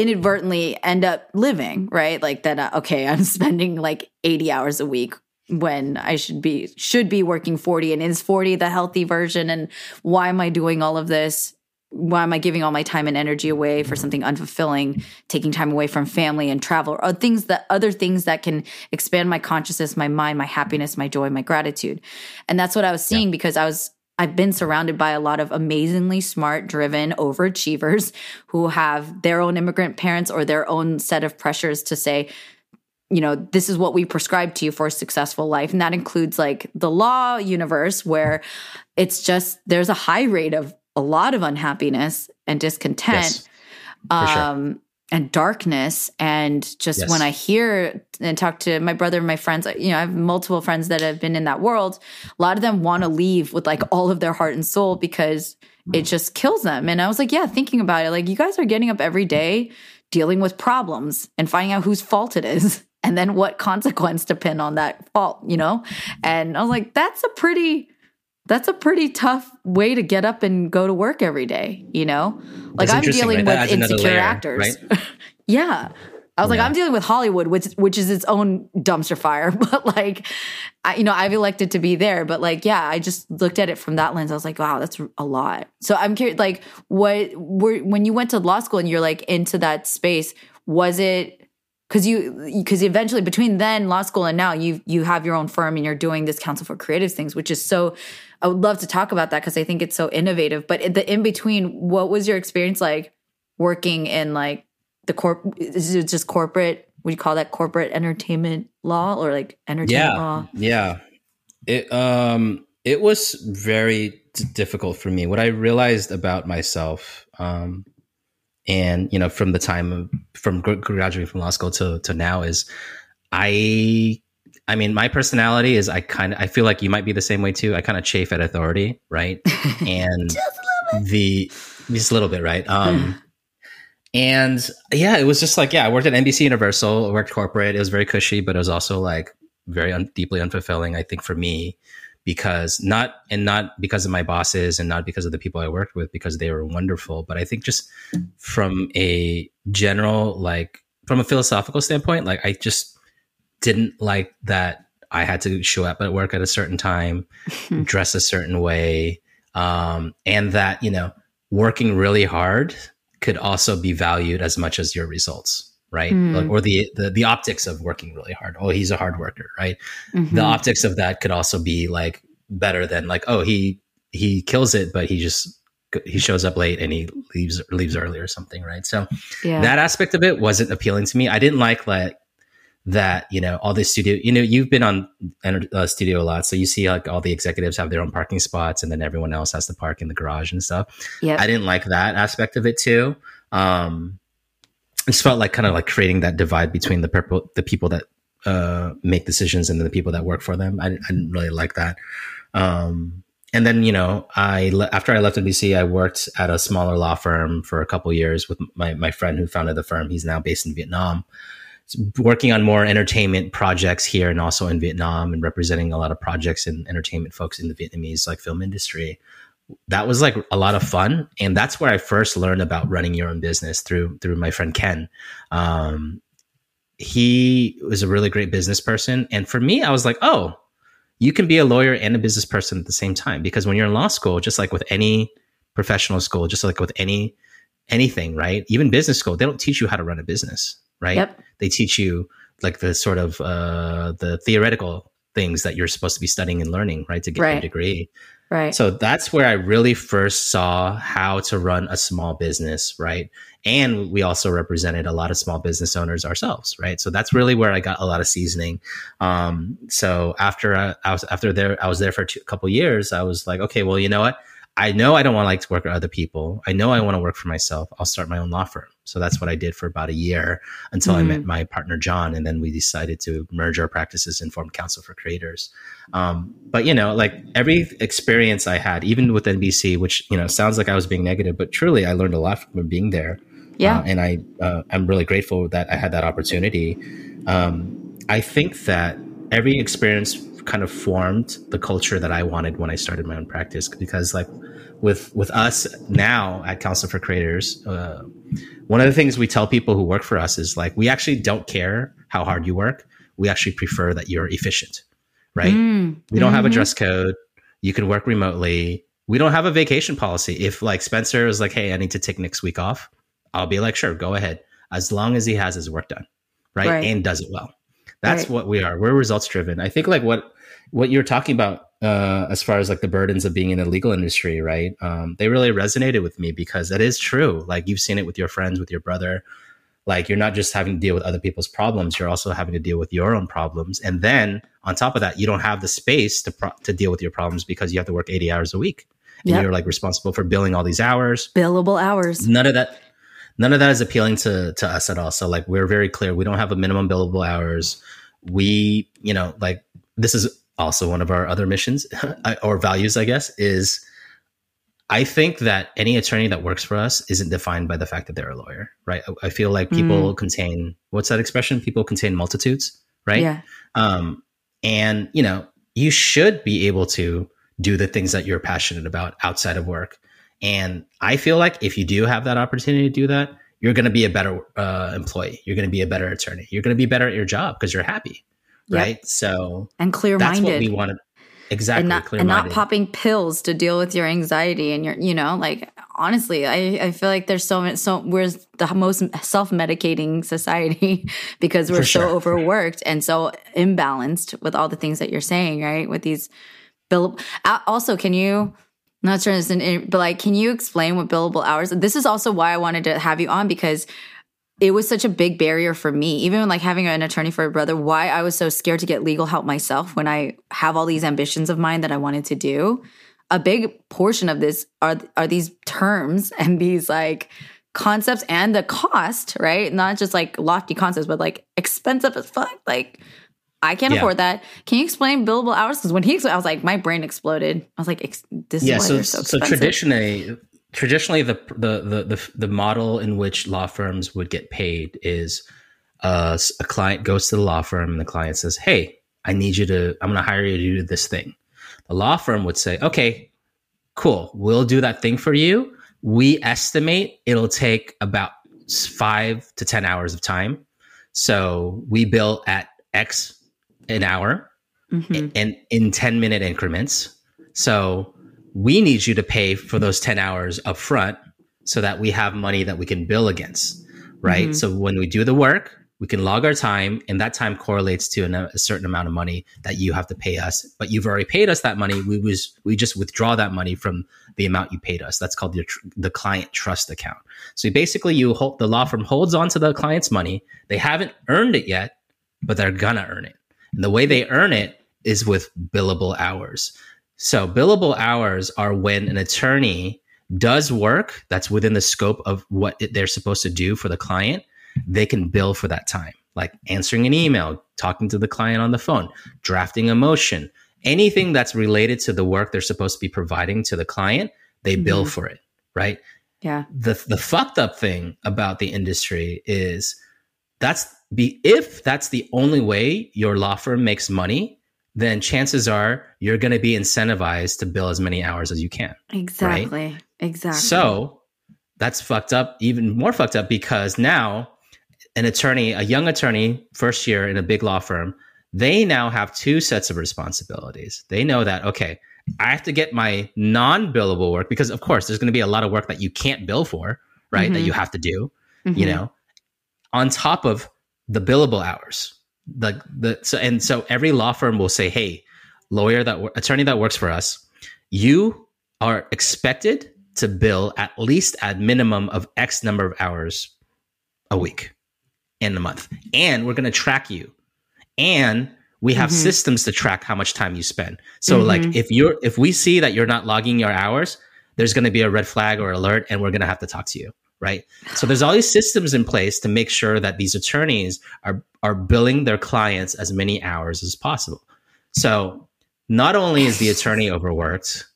inadvertently end up living, right? Like that, uh, okay, I'm (laughs) spending like 80 hours a week when I should be should be working 40 and is 40 the healthy version and why am I doing all of this? Why am I giving all my time and energy away for something unfulfilling, taking time away from family and travel or things that other things that can expand my consciousness, my mind, my happiness, my joy, my gratitude. And that's what I was seeing yeah. because I was I've been surrounded by a lot of amazingly smart, driven overachievers who have their own immigrant parents or their own set of pressures to say, you know, this is what we prescribe to you for a successful life. And that includes like the law universe where it's just there's a high rate of a lot of unhappiness and discontent. Yes, um, sure and darkness. And just yes. when i hear and talk to my brother and my friends you know i have multiple friends that have been in that world. A lot of them want to leave with like all of their heart and soul because it mm. just kills them. And i was like yeah thinking about it like you guys are getting up every day dealing with problems and finding out whose fault it is (laughs) and then what consequence to pin on that fault you know? And i was like that's a pretty that's a pretty tough way to get up and go to work every day, you know? Like I'm dealing right? with insecure layer, actors. Right? (laughs) yeah. I was yeah. like, I'm dealing with Hollywood, which which is its own dumpster fire. (laughs) But like, I, you know, I've elected to be there. But like, yeah, I just looked at it from that lens. I was like, wow, that's a lot. So I'm curious, like, what were when you went to law school and you're like into that space? Was it because you because eventually between then law school and now you you have your own firm and you're doing this Counsel for Creatives things, which is so I would love to talk about that because I think it's so innovative. But the in between, what was your experience like working in like the corp? Is it just corporate? Would you call that corporate entertainment law or like entertainment yeah, law? Yeah, it um it was very difficult for me. What I realized about myself, um, and you know, from the time of, from graduating from law school to to now is I I mean, my personality is I kind of I feel like you might be the same way too. I kind of chafe at authority, right? (laughs) And just the just a little bit, right? Um, and yeah, it was just like yeah, I worked at NBC Universal, worked corporate. It was very cushy, but it was also like very un- deeply unfulfilling. I think for me because not and not because of my bosses and not because of the people I worked with because they were wonderful, but I think just from a general like from a philosophical standpoint, like I just didn't like that I had to show up at work at a certain time, (laughs) dress a certain way, um, and that you know working really hard could also be valued as much as your results, right? Mm. Like, or the, the the optics of working really hard. Oh, he's a hard worker, right? Mm-hmm. The optics of that could also be like better than like, oh, he he kills it, but he just he shows up late and he leaves leaves early or something, right? So yeah. that aspect of it wasn't appealing to me. I didn't like like that you know all the studio you know you've been on uh, studio a lot. So you see like all the executives have their own parking spots and then everyone else has to park in the garage and stuff. Yeah i didn't like that aspect of it too. Um it just felt like kind of like creating that divide between the purple the people that uh make decisions and then the people that work for them. I, I didn't really like that. Um and then you know i after i left nbc i worked at a smaller law firm for a couple years with my, my friend who founded the firm. He's now based in vietnam working on more entertainment projects here and also in Vietnam and representing a lot of projects and entertainment folks in the Vietnamese like film industry. That was like a lot of fun, and that's where I first learned about running your own business through through my friend Ken. Um, he was a really great business person, and for me, I was like, oh, you can be a lawyer and a business person at the same time because when you're in law school, just like with any professional school, just like with any anything, right? Even business school, they don't teach you how to run a business right? Yep. They teach you like the sort of uh, the theoretical things that you're supposed to be studying and learning, right, to get right. your degree. Right. So that's where I really first saw how to run a small business, right? And we also represented a lot of small business owners ourselves, right? So that's really where I got a lot of seasoning. Um, so after I, I, was after there, I was there for a couple years. I was like, okay, well, you know what? I know I don't want to like to work with other people. I know I want to work for myself. I'll start my own law firm. So that's what I did for about a year until mm-hmm. I met mm-hmm. my partner John, and then we decided to merge our practices and form Counsel for Creators. Um, but you know, like every experience I had, even with NBC, which you know sounds like I was being negative, but truly I learned a lot from being there. Yeah, uh, and I uh, I'm really grateful that I had that opportunity. Um, I think that every experience kind of formed the culture that I wanted when I started my own practice. Because like with with us now at Counsel for Creators, uh, one of the things we tell people who work for us is like we actually don't care how hard you work. We actually prefer that you're efficient, right? Mm. We don't mm-hmm. have a mm-hmm. dress code. You can work remotely. We don't have a vacation policy. If like Spencer is like, hey, I need to take next week off, I'll be like, sure, go ahead, as long as he has his work done, right, right. and does it well. That's right. what we are. We're results driven. I think like what what you're talking about uh, as far as like the burdens of being in the legal industry, right? Um, they really resonated with me because that is true. Like you've seen it with your friends, with your brother. Like you're not just having to deal with other people's problems; you're also having to deal with your own problems. And then on top of that, you don't have the space to pro- to deal with your problems because you have to work 80 hours a week, and yep. you're like responsible for billing all these hours, billable hours. None of that. None of that is appealing to to us at all. So like we're very clear. We don't have a minimum billable hours. We, you know, like this is also one of our other missions (laughs) or values, I guess, is I think that any attorney that works for us isn't defined by the fact that they're a lawyer, right? I feel like people mm. contain what's that expression? People contain multitudes, right? Yeah. Um, and you know, you should be able to do the things that you're passionate about outside of work. And I feel like if you do have that opportunity to do that, you're going to be a better uh, employee. You're going to be a better attorney. You're going to be better at your job because you're happy right? Yep. So and clear minded. That's what we wanted. Exactly. And not, and not, popping pills to deal with your anxiety and your, you know, like honestly, I, I feel like there's so much, so we're the most self medicating society (laughs) because we're so (laughs) overworked and so imbalanced with all the things that you're saying, right? With these bill. Also, can you, I'm not sure this, but like, can you explain what billable hours? This is also why I wanted to have you on because it was such a big barrier for me, even like having an attorney for a brother, why I was so scared to get legal help myself when I have all these ambitions of mine that I wanted to do. A big portion of this are are these terms and these like concepts and the cost, right? Not just like lofty concepts, but like expensive as fuck. Like I can't yeah. afford that. Can you explain billable hours? Because when he, I was like, my brain exploded. I was like, this yeah, why so, so, so traditionally, traditionally the, the the the the model in which law firms would get paid is uh, a client goes to the law firm and the client says, "Hey, I need you to. I'm going to hire you to do this thing." The law firm would say, "Okay, cool. We'll do that thing for you. We estimate it'll take about five to ten hours of time. So we bill at X an hour, mm-hmm. and in ten minute increments. So we need you to pay for those 10 hours up front so that we have money that we can bill against right? Mm-hmm. so when we do the work we can log our time and that time correlates to a certain amount of money that you have to pay us. But you've already paid us that money. We was we just withdraw that money from the amount you paid us. That's called the, the client trust account. So basically you hold the law firm holds on to the client's money. They haven't earned it yet but they're gonna earn it. And the way they earn it is with billable hours so billable hours are when an attorney does work that's within the scope of what they're supposed to do for the client. They can bill for that time, like answering an email, talking to the client on the phone, drafting a motion, anything that's related to the work they're supposed to be providing to the client, they mm-hmm. bill for it, right? Yeah. The the fucked up thing about the industry is that's be if that's the only way your law firm makes money, then chances are you're going to be incentivized to bill as many hours as you can. Exactly. Right? Exactly. So that's fucked up, even more fucked up because now an attorney, a young attorney, first year in a big law firm, they now have two sets of responsibilities. They know that, okay, I have to get my non billable work because, of course, there's going to be a lot of work that you can't bill for, right? Mm-hmm. That you have to do, mm-hmm. you know, on top of the billable hours the the so and so every law firm will say, "Hey, lawyer that attorney that works for us, you are expected to bill at least at minimum of X number of hours a week in a month, and we're going to track you, and we have mm-hmm. systems to track how much time you spend. So, mm-hmm. like if you're if we see that you're not logging your hours, there's going to be a red flag or alert and we're going to have to talk to you right so there's all these systems in place to make sure that these attorneys are are billing their clients as many hours as possible so not only is the attorney overworked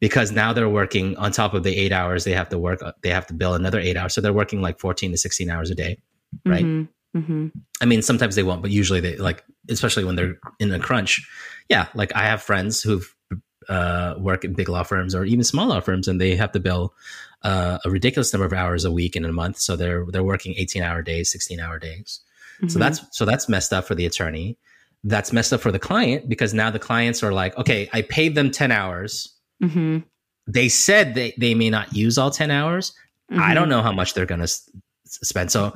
because now they're working on top of the eight hours they have to work they have to bill another eight hours so they're working like 14 to 16 hours a day right Mm-hmm. Mm-hmm. I mean, sometimes they won't, but usually they like, especially when they're in a crunch. Yeah, like I have friends who've uh, work in big law firms or even small law firms, and they have to bill uh, a ridiculous number of hours a week in a month. So they're they're working eighteen hour days, sixteen hour days. So Mm-hmm. that's so that's messed up for the attorney. That's messed up for the client because now the clients are like, okay, I paid them ten hours. Mm-hmm. They said they they may not use all ten hours. Mm-hmm. I don't know how much they're going to s- spend. So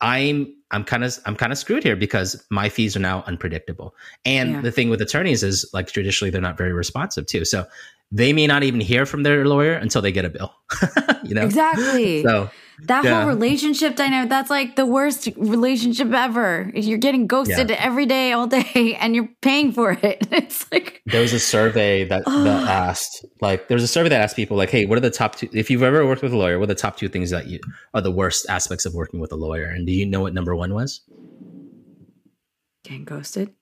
I'm I'm kind of I'm kind of screwed here because my fees are now unpredictable. And Yeah. the thing with attorneys is like traditionally they're not very responsive too. So they may not even hear from their lawyer until they get a bill. (laughs) you know. Exactly. So that yeah. whole relationship dynamic, that's like the worst relationship ever. You're getting ghosted every day, all day, (laughs) and you're paying for it. (laughs) It's like, there was a survey that, that asked like there was a survey that asked people like, hey, what are the top two if you've ever worked with a lawyer, what are the top two things that you are the worst aspects of working with a lawyer? And do you know what number one was? getting ghosted.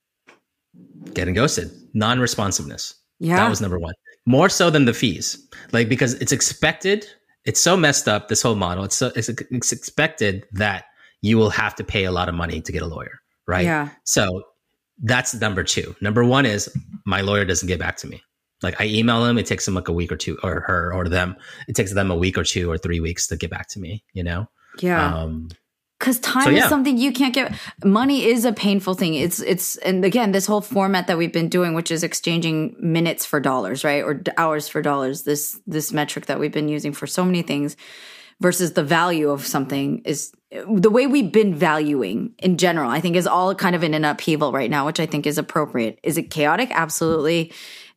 Getting ghosted. Non-responsiveness. Yeah. That was number one. More so than the fees. Like, because it's expected, it's so messed up, this whole model. It's so it's, it's expected that you will have to pay a lot of money to get a lawyer, right? Yeah. So that's number two. Number one is my lawyer doesn't get back to me. Like I email them, it takes them like a week or two, or her or them. It takes them a week or two or three weeks to get back to me, you know? yeah. Um, Because time So, is something you can't get. Money is a painful thing. It's it's and again, this whole format that we've been doing, which is exchanging minutes for dollars, right, or d- hours for dollars. This this metric that we've been using for so many things, versus the value of something is the way we've been valuing in general. I think is all kind of in an upheaval right now, which I think is appropriate. Is it chaotic? Absolutely.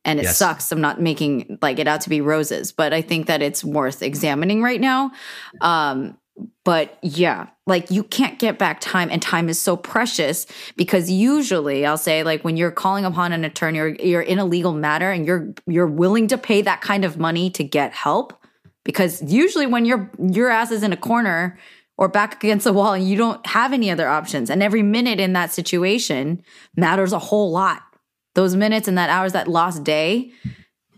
And it Yes. sucks. I'm not making like it out to be roses, but I think that it's worth examining right now. Um, but yeah, like you can't get back time, and time is so precious because usually I'll say like when you're calling upon an attorney or you're in a legal matter and you're you're willing to pay that kind of money to get help, because usually when your your ass is in a corner or back against the wall and you don't have any other options, and every minute in that situation matters a whole lot. Those minutes and that hours, that lost day,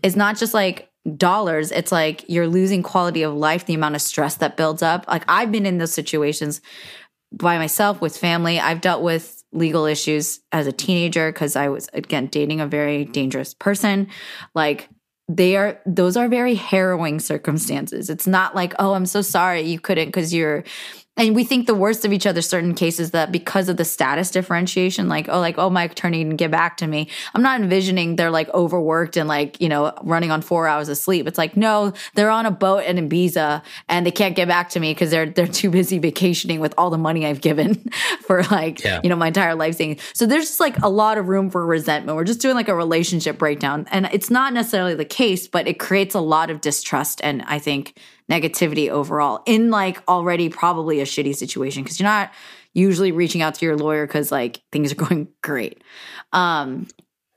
is not just like dollars it's like you're losing quality of life the amount of stress that builds up. Like i've been in those situations by myself with family. I've dealt with legal issues as a teenager because i was again dating a very dangerous person. Like they are those are very harrowing circumstances. It's not like oh i'm so sorry you couldn't because you're and we think the worst of each other certain cases that because of the status differentiation like oh like oh my attorney didn't get back to me. I'm not envisioning they're like overworked and like you know running on four hours of sleep. It's like no they're on a boat in ibiza and they can't get back to me because they're they're too busy vacationing with all the money i've given (laughs) for like Yeah. you know my entire life savings so there's just like a lot of room for resentment. We're just doing like a relationship breakdown. And it's not necessarily the case but it creates a lot of distrust. And i think negativity overall in like already probably a shitty situation because you're not usually reaching out to your lawyer because like things are (laughs) going great um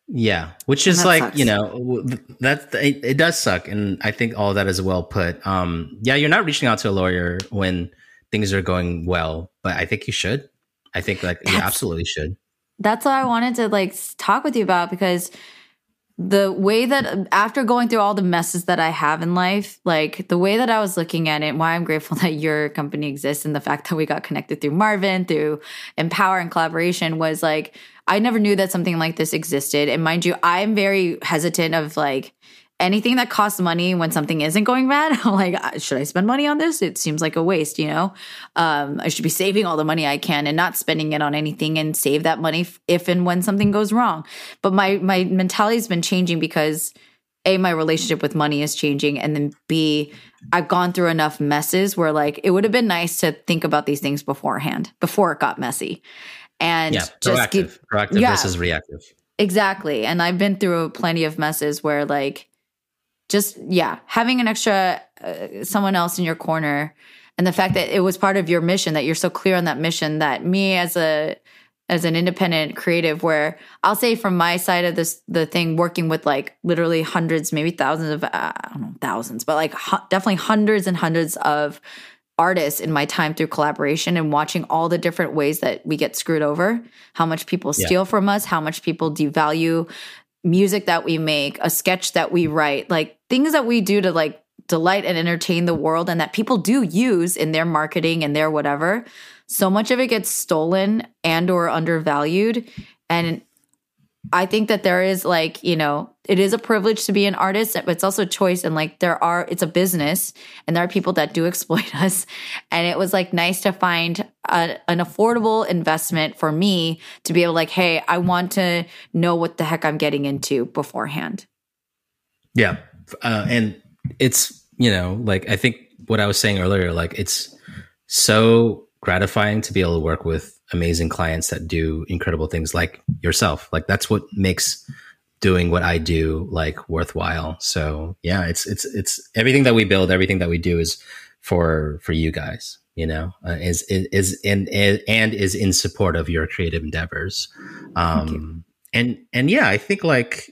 Yeah, which is like sucks. you know that it, it does suck, and I think all that is well put. Um, yeah, you're not reaching out to a lawyer when things are going well, but I think you should. I think like you absolutely should. that's what I wanted to like talk with you about because the way that after going through all the messes that I have in life, like the way that I was looking at it, why I'm grateful (laughs) that your company exists and the fact that we got connected through Marvin, through Empower and collaboration was like, I never knew that something like this existed. And mind you, I'm very hesitant of like, anything that costs money when something isn't going bad, (laughs) I'm like, "Uh, should I spend money on this? It seems like a waste, you know? Um, I should be saving all the money I can and not spending it on anything and save that money if and when something goes wrong. But my, my mentality has been changing because A, my relationship with money is changing. And then B, I've gone through enough messes where like it would have been nice to think about these things beforehand, before it got messy. And Yeah, just proactive, proactive Yeah. versus reactive. Exactly. And I've been through plenty of messes where, like, just, yeah, having an extra uh, someone else in your corner and the fact that it was part of your mission, that you're so clear on that mission, that me as a as an independent creative where I'll say from my side of this the thing working with like literally hundreds maybe thousands of uh, I don't know thousands but like hu- definitely hundreds and hundreds of artists in my time through collaboration and watching all the different ways that we get screwed over how much people steal from us how much people devalue music that we make a sketch that we write like things that we do to like delight and entertain the world and that people do use in their marketing and their whatever so much of it gets stolen and or undervalued and I think that there is like, you know, it is a privilege to be an artist, but it's also a choice. And like, there are, it's a business and there are people that do (laughs) exploit us. And it was like nice to find a, an affordable investment for me to be able, like, hey, I want to know what the heck I'm getting into beforehand. Yeah. Uh, and it's, you know, like, I think what I was saying earlier, like, it's so gratifying to be able to work with amazing clients that do incredible things like yourself. Like that's what makes doing what I do like worthwhile. So yeah, it's it's it's everything that we build, everything that we do is for for you guys. You know, uh, is is is in, and is in support of your creative endeavors. Um, and and yeah, I think like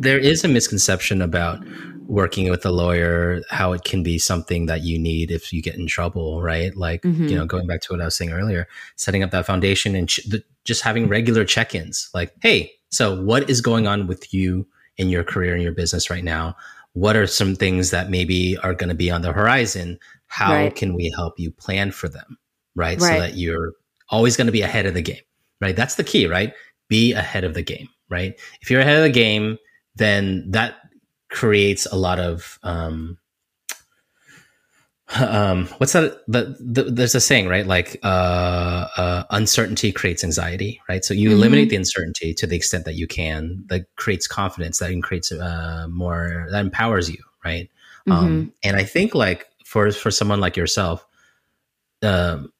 there is a misconception about working with a lawyer, how it can be something that you need if you get in trouble, right? Like, mm-hmm. you know, going back to what I was saying earlier, setting up that foundation and ch- the, just having regular check ins like, hey, so what is going on with you in your career and your business right now? What are some things that maybe are going to be on the horizon? How right. can we help you plan for them? Right? right. So that you're always going to be ahead of the game, right? That's the key, right? Be ahead of the game, right? If you're ahead of the game, then that creates a lot of um, um, what's that? The, the, there's a saying, right? Like uh, uh, uncertainty creates anxiety, right? So you mm-hmm. eliminate the uncertainty to the extent that you can. That creates confidence. That creates uh, more. That empowers you, right? Um, mm-hmm. Um, and I think like for for someone like yourself, um,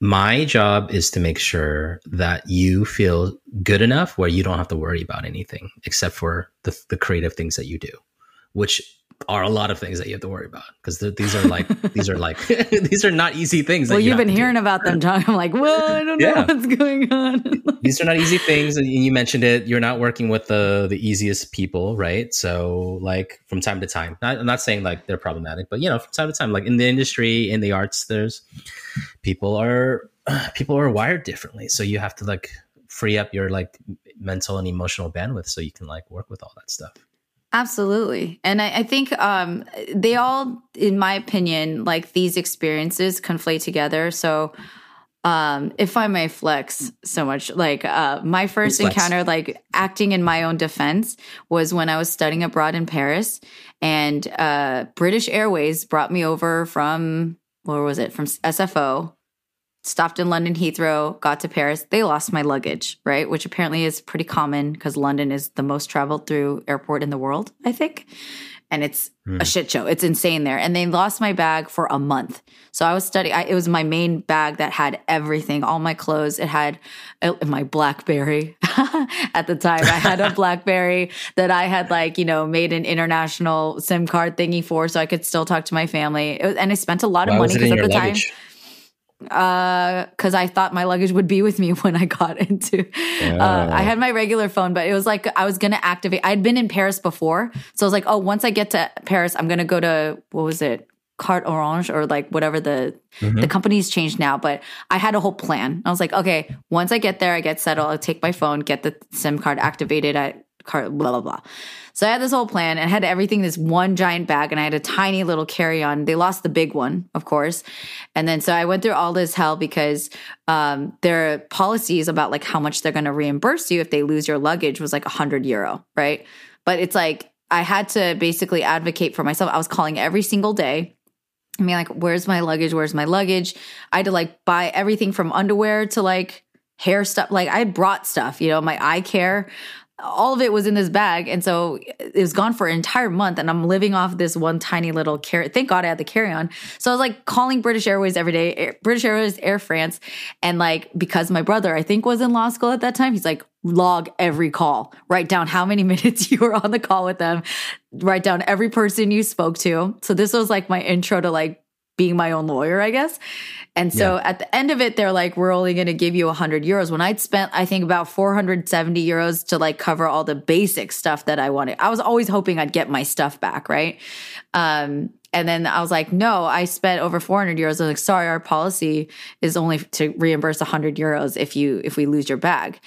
my job is to make sure that you feel good enough where you don't have to worry about anything except for the, the creative things that you do, which are a lot of things that you have to worry about because these are like these are like (laughs) these are not easy things. Well, you have been hearing do. about them, Chung. I'm like, well, I don't know what's going on. (laughs) these are not easy things, and you mentioned it. You're not working with the the easiest people, right? So, like from time to time, not, I'm not saying like they're problematic, but you know, from time to time, like in the industry, in the arts, there's people are (sighs) people are wired differently, so you have to like free up your like mental and emotional bandwidth so you can like work with all that stuff. Absolutely. And I, I, think um, they all, in my opinion, like these experiences conflate together. So um, if I may flex so much, like uh, my first encounter, like acting in my own defense, was when I was studying abroad in Paris. And uh, British Airways brought me over from, where was it? From SFO stopped in London Heathrow, got to Paris. They lost my luggage, right? Which apparently is pretty common because London is the most traveled through airport in the world, I think. And it's mm. a shit show. It's insane there. And they lost my bag for a month. So I was studying. I, it was my main bag that had everything, all my clothes. It had uh, my Blackberry (laughs) at the time. I had a (laughs) Blackberry that I had like, you know, made an international SIM card thingy for so I could still talk to my family. Was, and I spent a lot of money because at the luggage? time because uh, I thought my luggage would be with me (laughs) when I got into. Uh, I had my regular phone, but it was like I was gonna activate. I'd been in Paris before, so I was like, oh, once I get to Paris, I'm gonna go to what was it, Carte Orange or like whatever the mm-hmm. the company's changed now. But I had a whole plan. I was like, okay, once I get there, I get settled. I'll take my phone, get the SIM card activated at cart, blah blah blah. So I had this whole plan and had everything in this one giant bag and I had a tiny little carry on. They lost the big one, of course. And then so I went through all this hell because um, their policies about like how much they're going to reimburse you if they lose your luggage was like 100 euro, right? But it's like I had to basically advocate for myself. I was calling every single day. I mean, like, where's my luggage? Where's my luggage? I had to like buy everything from underwear to like hair stuff. Like I brought stuff, you know, my eye care all of it was in this bag. And so it was gone for an entire month. And I'm living off this one tiny little carry. Thank God I had the carry on. So I was like calling British Airways every day, Air, British Airways, Air France. And like, because my brother, I think, was in law school at that time, he's like, log every call, write down how many (laughs) minutes you were on the call with them, write down every person you spoke to. So this was like my intro to like being my own lawyer, I guess. And so Yeah. at the end of it, they're like, we're only going to give you 100 euros. When I'd spent, I think, about 470 euros to like cover all the basic stuff that I wanted. I was always hoping I'd get my stuff back, right? Um, and then I was like, no, I spent over 400 euros. I was like, sorry, our policy is only to reimburse 100 euros if you if we lose your bag.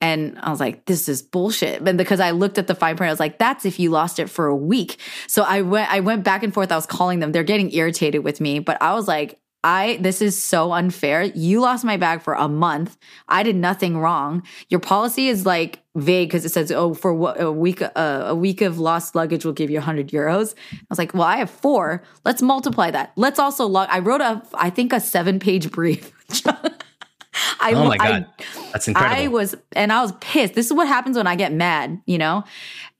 And I was like, this is bullshit. But because I looked at the fine print, I was like, that's if you lost it for a week. So I went I went back and forth. I was calling them. They're getting irritated with me, but I was like, I this is so unfair. You lost my bag for a month. I did nothing wrong. Your policy is like vague because it says, "Oh, for what, a week uh, a week of lost luggage will give you 100 euros." I was like, "Well, I have four. Let's multiply that. Let's also log." I wrote a I think a seven page brief. (laughs) I, Oh my I- god, that's incredible. I was, and I was pissed. This is what happens when I get mad, you know?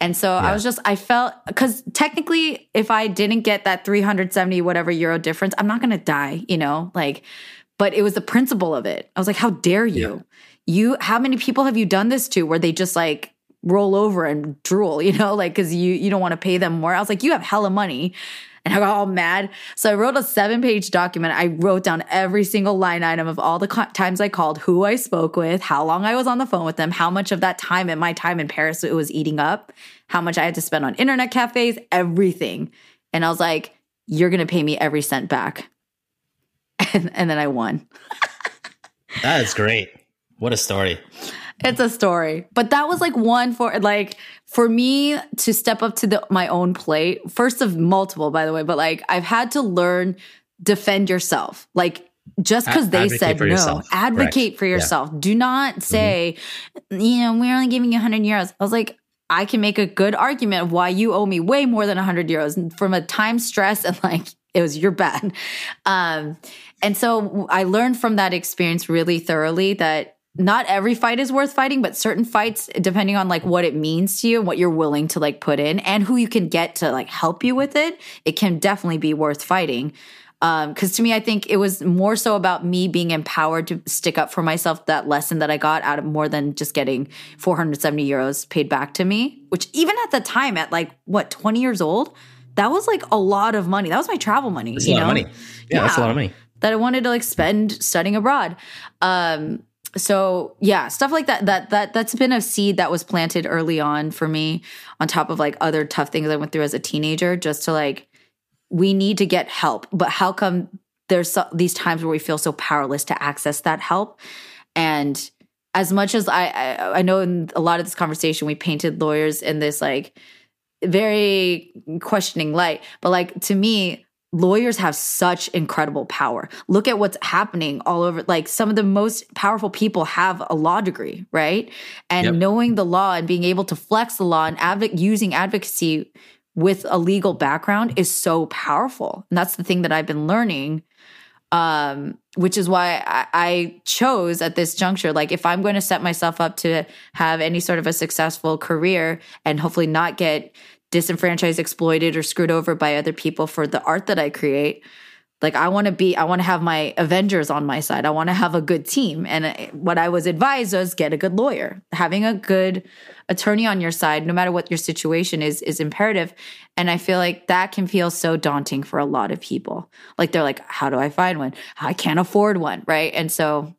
And so I was just, I felt, because technically, if I didn't get that 370 whatever euro difference, I'm not going to die, you know? Like, but it was the principle of it. I was like, how dare you? You, how many people have you done this to where they just like, roll over and drool, (laughs) you know, like because you you don't want to pay them more. I was like, you have hella money. And I got all mad. So I wrote a seven page document. I wrote down every single line item of all the co- times I called, who I spoke with, how long I was on the phone with them, how much of that time and my time in Paris it was eating up, how much I had to spend on internet cafes, everything. And I was like, you're going to pay me every cent back. (laughs) And, and then I won. that is great. What a story. It's a story. But that was like one for like for me to step up to the, my own plate. First of multiple, by the way, but like I've had to learn defend yourself. Like just because they said no, yourself. advocate Correct. for Yeah. yourself. Do not say, you know, we're only giving you 100 euros. I was like, I can make a good argument of why you owe me way more than 100 euros from a time stress and like it was your bad. Um, and so I learned from that experience really thoroughly that not every fight is worth fighting, but certain fights, depending on like what it means to you and what you're willing to like put in and who you can get to like help you with it, it can definitely be worth fighting. Um, cause to me, I think it was more so about me being empowered to stick up for myself. That lesson that I got out of more than just getting 470 euros paid back to me, which even at the time at like what, 20 years old, that was like a lot of money. That was my travel money. That's you a lot know? of money. Yeah, that's a lot of money. that I wanted to like spend studying abroad. Um, so yeah, stuff like that. That that that's been a seed that was planted early on for me, on top of like other tough things I went through as a teenager. Just to like, we need to get help, but how come there's so, these times where we feel so powerless to access that help? And as much as I, I I know in a lot of this conversation we painted lawyers in this like very questioning light, but like to me, lawyers have such incredible power. Look at what's happening all over. Like some of the most powerful people have a law degree, right? And Yep. knowing the law and being able to flex the law and advo- using advocacy with a legal background is so powerful. And that's the thing that I've been learning um, which is why I, I chose at this juncture, like if I'm going to set myself up to have any sort of a successful career and hopefully not get disenfranchised, exploited, or screwed over by other people for the art that I create. Like I want to be, I want to have my Avengers on my side. I want to have a good team. And uh, what I was advised was get a good lawyer. Having a good attorney on your side, no matter what your situation is, is imperative. And I feel like that can feel so daunting for a lot of people. Like they're like, how do I find one? I can't afford one, right? And so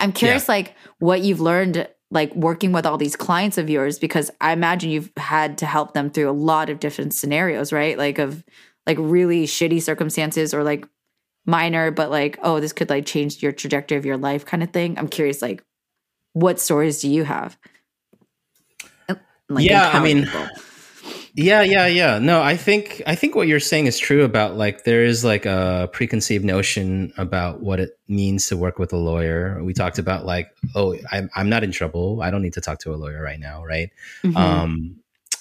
I'm curious, like what you've learned, like working with all these clients of yours, because I imagine you've had to help them through a lot of different scenarios, right? Like of like really shitty circumstances or like minor, but like, oh, this could like change your trajectory of your life kind of thing. I'm curious, like, what stories do you have? Oh, like, Yeah, I mean, people. Yeah, yeah, yeah. No, I think I think what you're saying is true about like there is like a preconceived notion about what it means to work with a lawyer. We talked about like, oh, I'm I'm not in trouble. I don't need to talk to a lawyer right now, right? Mhm. Um,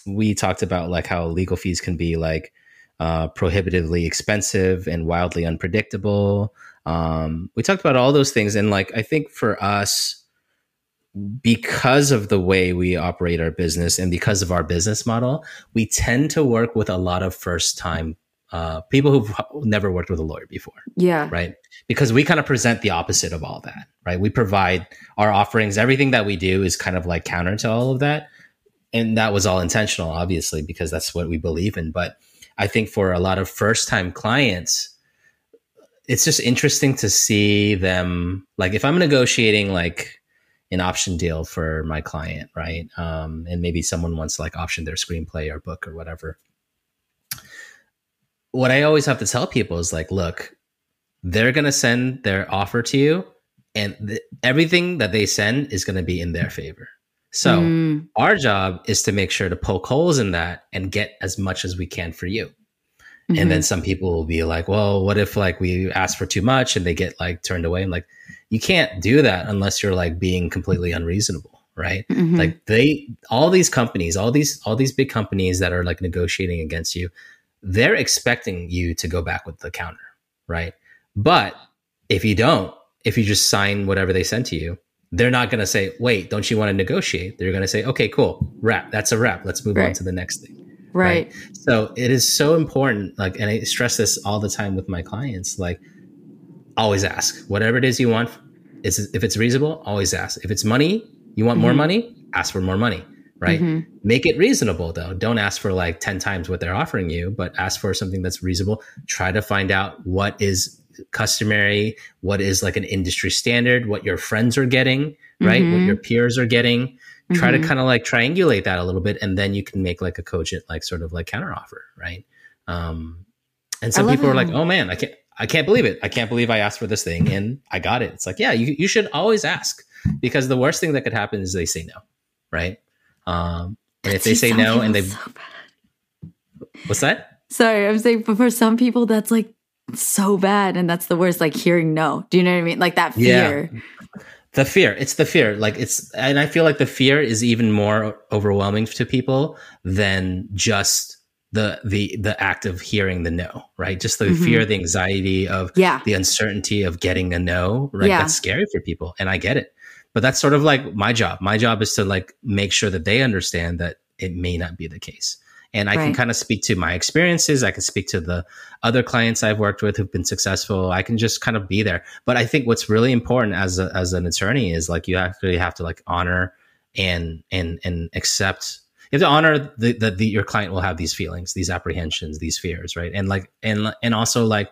we talked about like how legal fees can be like uh, prohibitively expensive and wildly unpredictable. Um, we talked about all those things, and like I think for us, because of the way we operate our business and because of our business model, we tend to work with a lot of first time uh, people who've (laughs) never worked with a lawyer before yeah, right? Because we kind of present the opposite of all that, right? We provide our offerings, everything that we do is kind of like counter to all of that. And that was all intentional, obviously, because that's what we believe in. But I think for a lot of first time clients, it's just interesting to see them like if I'm negotiating like an option deal for my client, right? Um, and maybe someone wants to like option their screenplay or book or whatever. What I always have to tell people is like, look, they're going to send their offer to you, and th- everything that they send is going to be in their favor. So Mm. our job is to make sure to poke holes in that and get as much as we can for you. Mm-hmm. And then some people will be like, well, what if like we ask for too much and they get like turned away? And like, you can't do that unless you're like being completely unreasonable, right? Mhm. Like they, all these companies, all these, all these big companies that are like negotiating against you, they're expecting you to go back with the counter, right? But if you don't, if you just sign whatever they send to you, they're not going to say, wait, don't you want to negotiate? They're going to say, okay, cool, wrap. That's a wrap. Let's move on to the next thing right. so it is so important like and i stress this all the time with my clients like always ask. Whatever it is you want is if it's reasonable always ask. If it's money you want more money ask for more money right? Make it reasonable though. Don't ask for like 10 times what they're offering you but ask for something that's reasonable. Try to find out what is customary what is like an industry standard what your friends are getting right? What your peers are getting. Try to kind of like triangulate that a little bit and then you can make like a cogent like sort of like counter offer right? Um and some people are like oh man i can't i can't believe it i can't believe i asked for this thing and i got it it's like yeah you, you should always ask because the worst thing that could happen is they say no right um and if they say no and they so what's that Sorry, I'm saying, but for some people, that's like so bad, and that's the worst. Like hearing no. Do you know what I mean? Like that Yeah. fear. the fear it's the fear like it's and i feel like the fear is even more overwhelming to people than just the the the act of hearing the no right? Just the Mhm. fear the anxiety of Yeah. the uncertainty of getting a no right? Yeah. that's scary for people and i get it. But that's sort of like my job. My job is to like make sure that they understand that it may not be the case. And i can kind of speak to my experiences. I can speak to the other clients i've worked with who've been successful. I can just kind of be there. But i think what's really important as a, as an attorney is like you actually have to like honor and and and accept you have to honor the your client will have these feelings these apprehensions these fears right and like and and also like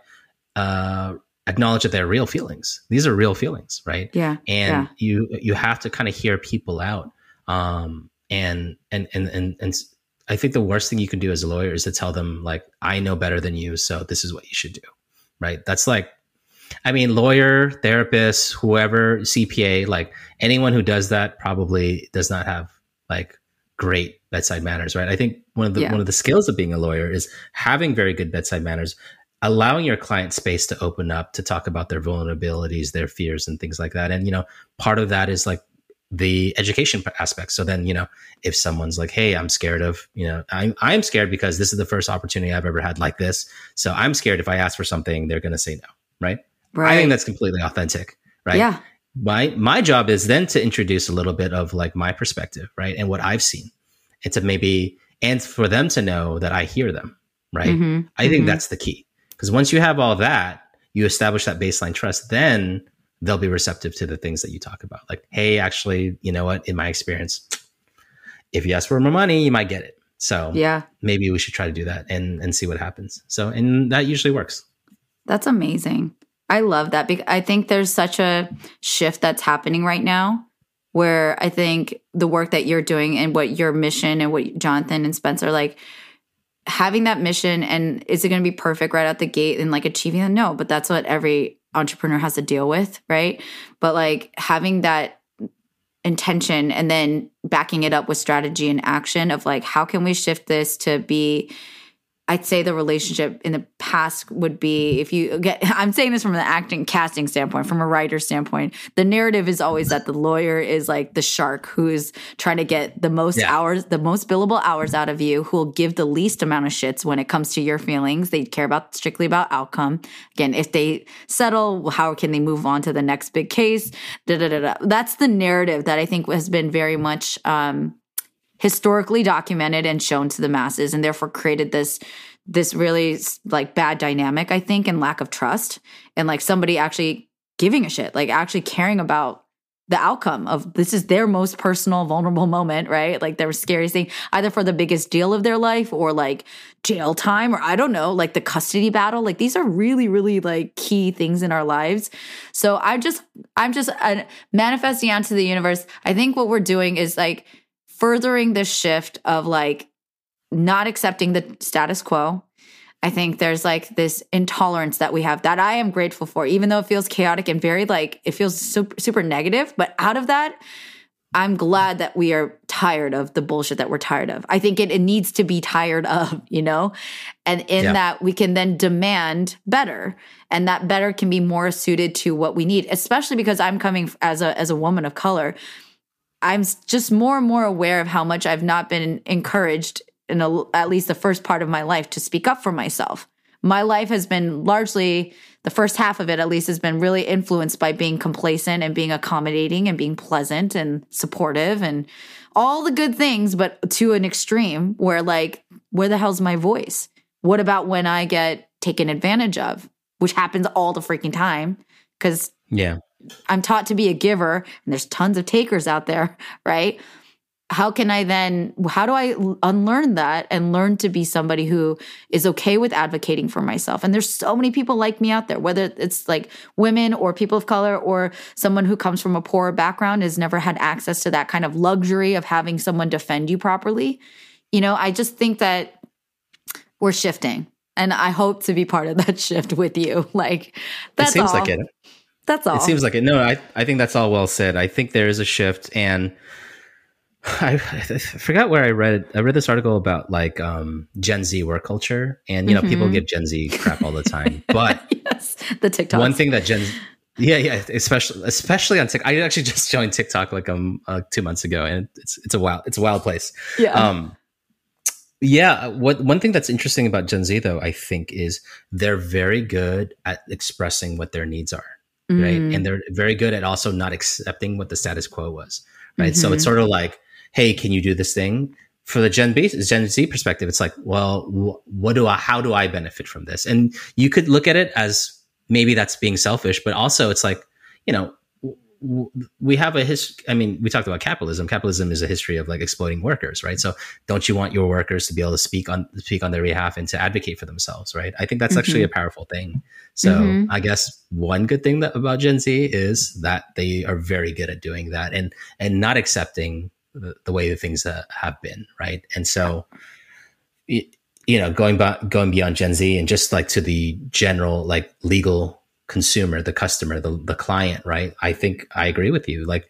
uh acknowledge that they're real feelings these are real feelings right Yeah. and Yeah. you you have to kind of hear people out um and and and and and I think the worst thing you can do as a lawyer is to tell them like i know better than you so this is what you should do right that's like i mean lawyer therapist whoever cpa like anyone who does that probably does not have like great bedside manners right i think one of the Yeah. one of the skills of being a lawyer is having very good bedside manners allowing your client space to open up to talk about their vulnerabilities their fears and things like that and you know part of that is like the education aspect so then you know if someone's like hey i'm scared of you know i'm i'm scared because this is the first opportunity i've ever had like this so i'm scared if i ask for something they're going to say no right Right. i think that's completely authentic right Yeah. My my job is then to introduce a little bit of like my perspective right and what i've seen and to maybe and for them to know that i hear them right Mhm. i think Mhm. that's the key because once you have all that you establish that baseline trust then they'll be receptive to the things that you talk about like hey actually you know what in my experience if you ask for more money you might get it so Yeah. maybe we should try to do that and and see what happens so and that usually works That's amazing. I love that because I think there's such a shift that's happening right now where I think the work that you're doing and what your mission and what Jonathan and Spencer like having that mission and is it going to be perfect right out the gate and like achieving it? No, but that's what every entrepreneur has to deal with, right? But like having that intention and then backing it up with strategy and action of like how can we shift this to be I'd say the relationship in the past would be if you get, (laughs) I'm saying this from an acting casting standpoint, from a writer standpoint, the narrative is always that the lawyer is like the shark who's trying to get the most Yeah. hours, the most billable hours out of you, who will give the least amount of shits when it comes to your feelings. They care about strictly about outcome. Again, if they settle, how can they move on to the next big case? Da, da, da. That's the narrative that I think has been very much, um, historically documented and shown to the masses and therefore created this this really like bad dynamic i think and lack of trust and like somebody actually giving a shit like actually caring about the outcome of this is their most personal vulnerable moment right? Like their scariest thing either for the biggest deal of their life or like jail time or i don't know like the custody battle. Like these are really really like key things in our lives. So i'm just i'm just uh, manifesting out to the universe. I think what we're doing is like furthering this shift of like not accepting the status quo I think there's like this intolerance that we have that I am grateful for, even though it feels chaotic and very like it feels super, super negative. But out of that, I'm glad that we are tired of the bullshit that we're tired of. I think it, it needs to be tired of, (laughs) you know? And in yeah. that, we can then demand better. And that better can be more suited to what we need, especially because I'm coming as a, as a woman of color. I'm just more and more aware of how much I've not been encouraged in a, at least the first part of my life to speak up for myself. My life has been largely the first half of it at least has been really influenced by being complacent and being accommodating and being pleasant and supportive and all the good things but to an extreme where like where the hell's my voice? What about when I get taken advantage of, which happens all the freaking time cuz yeah. I'm taught to be a giver and there's tons of takers out there, (laughs) right? how can I then, how do I unlearn that and learn to be somebody who is okay with advocating for myself? And there's so many people like me out there, whether it's like women or people of color or someone who comes from a poor background, has never had access to that kind of luxury of having someone defend you properly. You know, I just think that we're shifting and I hope to be part of that (laughs) shift with you. Like, that's it seems all. like it. That's all. It seems like it. No, I, I think that's all well said. I think there is a shift and, (sighs) I, I, forgot where I read. I read this article about like um, Gen Z work culture, and you know, mm-hmm. people give Gen Z crap all the time. But (laughs) yes, the TikTok. One thing that Gen, Z. yeah, yeah, especially especially on TikTok. I actually (laughs) just joined TikTok like um uh, two months ago, and it's it's a wild it's a wild place. Yeah. Um, yeah. What one thing that's interesting about Gen Z though, I think, is they're very good at expressing what their needs are, mm. right? And they're very good at also not accepting what the status quo was, right? Mm-hmm. So it's sort of like hey, can you do this thing? For the Gen B, Gen Z perspective, it's like, well, what do I, how do I benefit from this? And you could look at it as maybe that's being selfish, but also it's like, you know, we have a history. I mean, we talked about capitalism. Capitalism is a history of like exploiting workers, right? So, don't you want your workers to be able to speak on speak on their behalf and to advocate for themselves, right? I think that's mm-hmm. actually a powerful thing. So, mm-hmm. I guess one good thing that, about Gen Z is that they are very good at doing that and and not accepting the, the way the things uh, have been, right? And so, you know, going back, going beyond Gen Z and just like to the general like legal consumer, the customer, the the client, right? I think I agree with you. Like,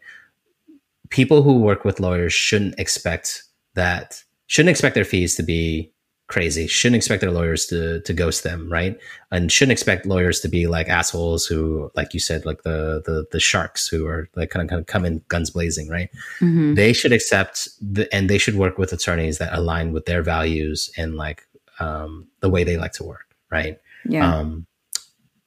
people who work with lawyers shouldn't expect that shouldn't expect their fees to be crazy. Shouldn't expect their lawyers to to ghost them, right? And shouldn't expect lawyers to be like assholes who, like you said, like the the the sharks who are like kind of kind of come in guns blazing, right? Mm-hmm. They should accept the, and they should work with attorneys that align with their values and like um, the way they like to work, right? Yeah. Um,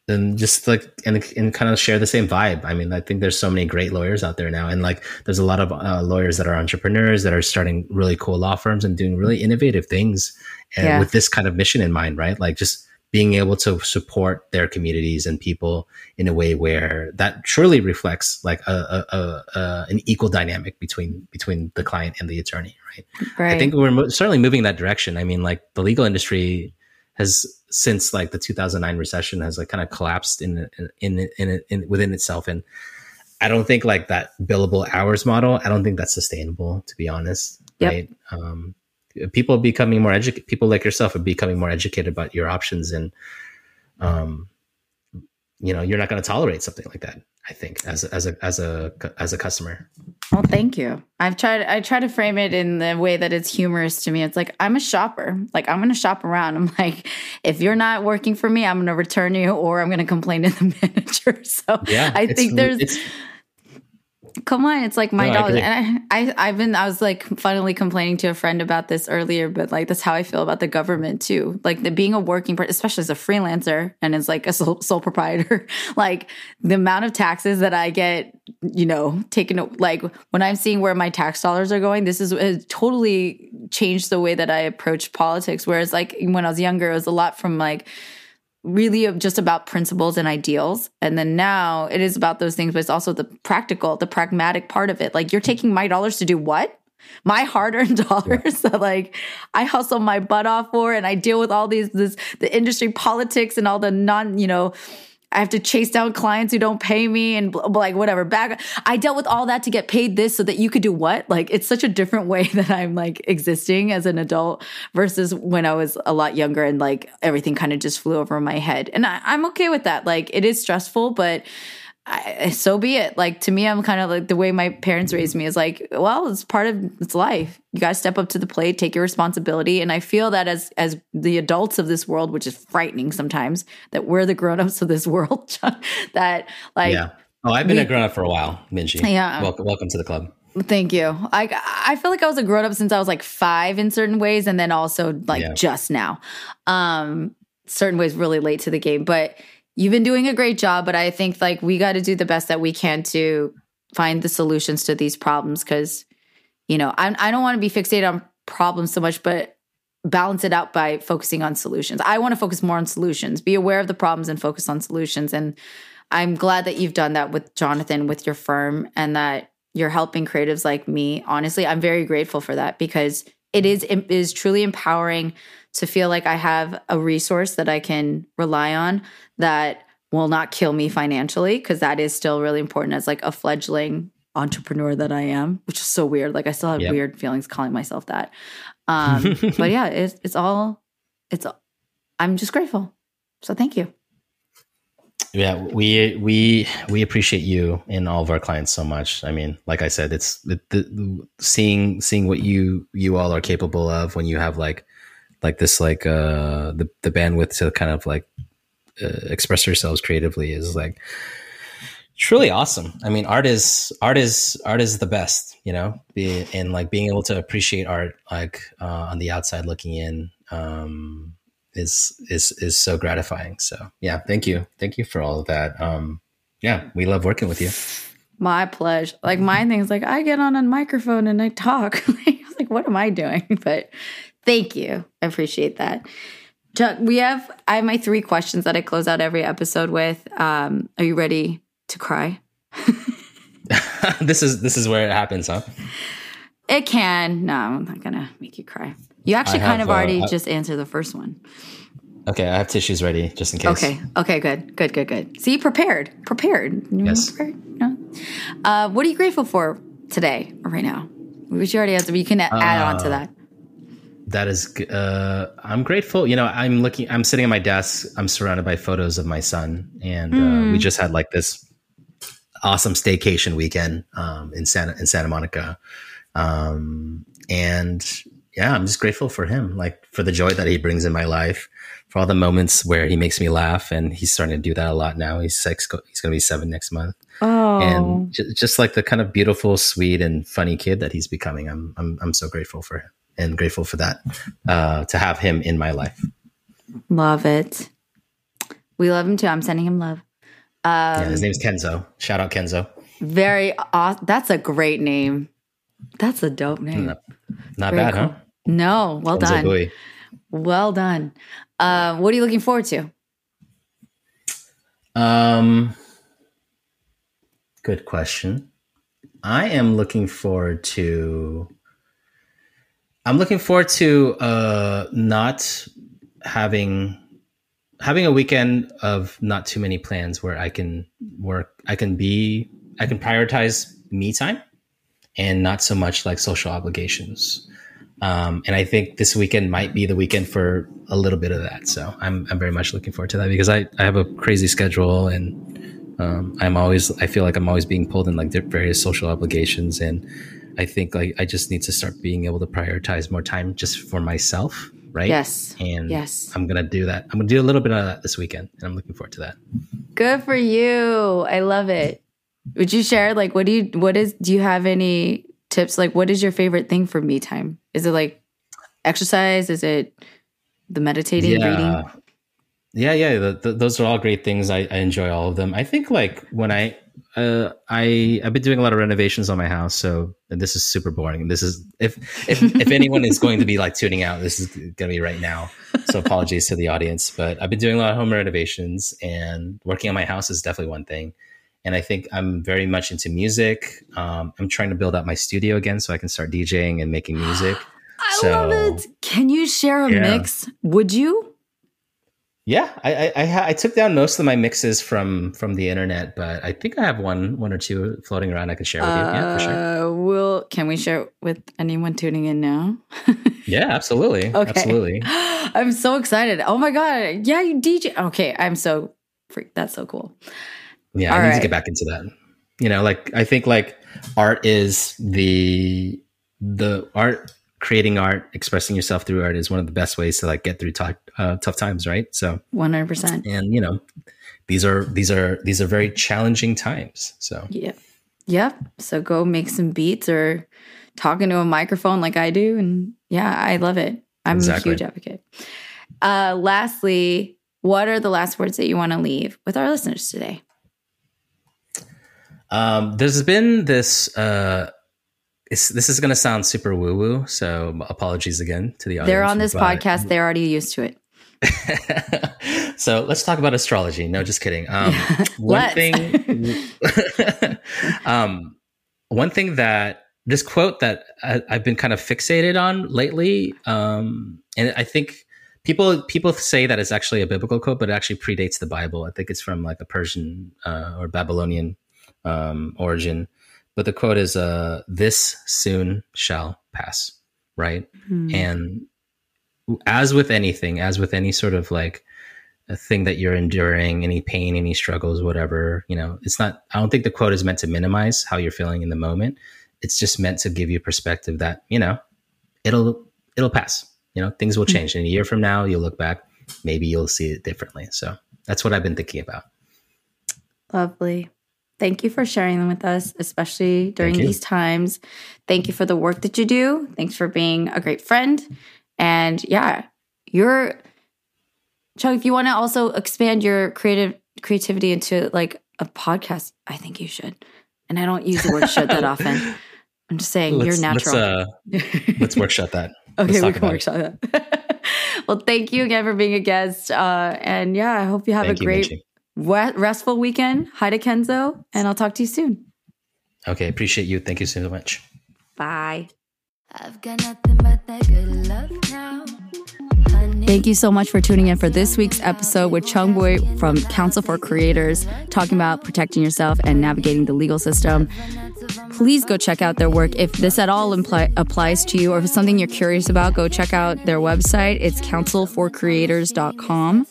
and just like and, and kind of share the same vibe. I mean, I think there's so many great lawyers out there now, and like there's a lot of uh, lawyers that are entrepreneurs that are starting really cool law firms and doing really innovative things, and yeah. with this kind of mission in mind, right? Like just being able to support their communities and people in a way where that truly reflects like a, a, a, an equal dynamic between between the client and the attorney, right? right. I think we're mo- certainly moving in that direction. I mean, like the legal industry has since like the 2009 recession has like kind of collapsed in in in, in, in within itself and I don't think like that billable hours model. I don't think that's sustainable, to be honest. Yep. Right? Um, people are becoming more educated. People like yourself are becoming more educated about your options, and um, you know, you're not going to tolerate something like that. I think as a, as a as a as a customer. Well, thank you. I've tried. I try to frame it in the way that it's humorous to me. It's like I'm a shopper. Like I'm going to shop around. I'm (laughs) like, if you're not working for me, I'm going to return you, or I'm going to complain to the (laughs) manager. So yeah, I think there's Come on, it's like my no, dog. And I, I, have been, I was like funnily complaining to a friend about this earlier, but like that's how I feel about the government too. Like the being a working, person, especially as a freelancer and as like a sole, sole proprietor, (laughs) like the amount of taxes that I get, you know, taken. Like when I'm seeing where my tax dollars are going, this is totally changed the way that I approach politics. Whereas like when I was younger, it was a lot from like really just about principles and ideals. And then now it is about those things, but it's also the practical, the pragmatic part of it. Like you're taking my dollars to do what? My hard-earned (laughs) dollars that like I hustle my butt off for and I deal with all these this the industry politics and all the non, you know, I have to chase down clients who don't pay me and like whatever. Back, I dealt with all that to get paid this so that you could do what? Like it's such a different way (laughs) that I'm like existing as an adult versus when I was a lot younger and like everything kind of just flew over my head. And I, I'm okay with that. Like it is stressful, but I, so be it. Like to me, I'm kind of like the way my parents raised me is like, well, it's part of it's life. You got to step up to the plate, take your responsibility. And I feel that as as the adults of this world, which is frightening sometimes, that we're the grown ups of this (laughs) world. that like, yeah. Oh, I've been we, a grown up for a while, Minji. Yeah. Welcome, welcome to the club. Thank you. I I feel like I was a grown up since I was like five in certain ways, and then also like yeah. just now, um, certain ways really late to the game, but you've been doing a great job, but I think like we got to do the best that we can to find the solutions to these problems because, you know, I, I don't want to be fixated on problems so much, but balance it out by focusing on solutions. I want to focus more on solutions, be aware of the problems and focus on solutions. And I'm glad that you've done that with Jonathan, with your firm, and that you're helping creatives like me. Honestly, I'm very grateful for that because it is it is truly empowering to feel like I have a resource that I can rely on that will not kill me financially because that is still really important as like a fledgling entrepreneur that I am, which is so weird. Like I still have yep. weird feelings calling myself that. Um, (laughs) but yeah, it's it's all it's I'm just grateful. So thank you. Yeah, we we we appreciate you and all of our clients so much. I mean, like I said, it's the, the, seeing seeing what you you all are capable of when you have like like this like uh the the bandwidth to kind of like uh, express yourselves creatively is like truly awesome. I mean, art is art is art is the best, you know, and like being able to appreciate art like uh, on the outside looking in um, is is is so gratifying. So yeah, thank you, thank you for all of that. Um, yeah, we love working with you. My pleasure. Like my thing is like I get on a microphone and I talk. (laughs) like what am I doing? (laughs) But thank you, I appreciate that. Chuck, we have I have my three questions that I close out every episode with. Um, are you ready to cry? (laughs) this is this is where it happens, huh? It can. No, I'm not gonna make you cry. You actually kind of already uh, just answered the first one. Okay, I have tissues ready just in case. Okay. Okay. Good. Good. Good. Good. See, prepared. Prepared. Yes. Prepared? No. Uh, what are you grateful for today or right now? Which you already answered, but you can add uh, on to that that is uh, i'm grateful you know i'm looking i'm sitting at my desk i'm surrounded by photos of my son and mm. uh, we hmm. just had like this awesome staycation weekend um, in santa in santa monica um, and yeah i'm just grateful for him like for the joy that he brings in my life for all the moments where he makes me laugh and he's starting to do that a lot now he's six he's going to be seven next month oh. and j- just like the kind of beautiful sweet and funny kid that he's becoming i'm i'm, I'm so grateful for him and grateful for that uh, to have him in my life. Love it. We love him too. I'm sending him love. Um, yeah, his name's Kenzo. Shout out Kenzo. Very awesome. That's a great name. That's a dope name. Not, not bad, cool. huh? No, well Kenzo done. Boy. Well done. Uh, what are you looking forward to? Um, good question. I am looking forward to I'm looking forward to uh, not having having a weekend of not too many plans where I can work. I can be. I can prioritize me time and not so much like social obligations. Um, and I think this weekend might be the weekend for a little bit of that. So I'm I'm very much looking forward to that because I, I have a crazy schedule and um, I'm always I feel like I'm always being pulled in like various social obligations and I think like I just need to start being able to prioritize more time just for myself, right? Yes. And yes, I'm gonna do that. I'm gonna do a little bit of that this weekend, and I'm looking forward to that. Good for you. I love it. Would you share like what do you what is do you have any tips like what is your favorite thing for me time? Is it like exercise? Is it the meditating, yeah. reading? Yeah, yeah, the, the, those are all great things. I, I enjoy all of them. I think like when I uh, I I've been doing a lot of renovations on my house, so this is super boring. This is if if if anyone is going to be like tuning out, this is going to be right now. So apologies to the audience, but I've been doing a lot of home renovations and working on my house is definitely one thing. And I think I'm very much into music. Um, I'm trying to build out my studio again so I can start DJing and making (gasps) music. I So- love it. Can you share a Yeah. mix? Would you? Yeah, I I, I, took down most of my mixes from from the internet, but I think I have one one or two floating around I can share with you. Yeah, for sure. Uh, will can we share it with anyone tuning in now? (laughs) Yeah, absolutely, Okay. absolutely. (gasps) I'm so excited. Oh my god. Yeah, you DJ. Okay, I'm so freak. That's so cool. Yeah, All I need right. to get back into that. You know, like I think like art is the the art creating art, expressing yourself through art is one of the best ways to like get through tough uh, tough times, right? So, 100%. and you know, these are these are these are very challenging times. So, Yeah. Yep. So go make some beats or talk into a microphone like I do. And yeah, I love it. I'm Exactly. a huge advocate. Uh, lastly, what are the last words that you want to leave with our listeners today? Um, there's been this. Uh, it's, this is going to sound super woo woo, so apologies again to the audience. They're on this but- podcast. They're already used to it. (laughs) so let's talk about astrology. No, just kidding. (laughs) Um, one thing, (laughs) um, one thing that this quote that I, I've been kind of fixated on lately, um, and I think people people say that it's actually a biblical quote, but it actually predates the Bible. I think it's from like a Persian uh, or Babylonian um, origin. But the quote is, uh, "This soon shall pass." Right, Hmm. and as with anything, as with any sort of like a thing that you're enduring, any pain, any struggles, whatever, you know, it's not, I don't think the quote is meant to minimize how you're feeling in the moment. It's just meant to give you perspective that, you know, it'll, it'll pass. You know, things will change. In a year from now, you'll look back, maybe you'll see it differently. So that's what I've been thinking about. Lovely. Thank you for sharing them with us, especially during these times. Thank you for the work that you do. Thanks for being a great friend. And yeah, you're Chuck, if you want to also expand your creative creativity into like a podcast, I think you should. And I don't use the word should that often. (laughs) I'm just saying you're natural. Let's, uh, let's workshop that. (laughs) Okay, we can about it. workshop that. (laughs) well, thank you again for being a guest. Uh, and yeah, I hope you have Thank a you, great. We- restful weekend. Hi to Kenzo, and I'll talk to you soon. Okay. Appreciate you. Thank you so much. Bye. I've got nothing but that good love now. Thank you so much for tuning in for this week's episode with Chung Bui from Counsel for Creators, talking about protecting yourself and navigating the legal system. Please go check out their work. If this at all imply, applies to you or if it's something you're curious about, go check out their website. It's counselforcreators.com.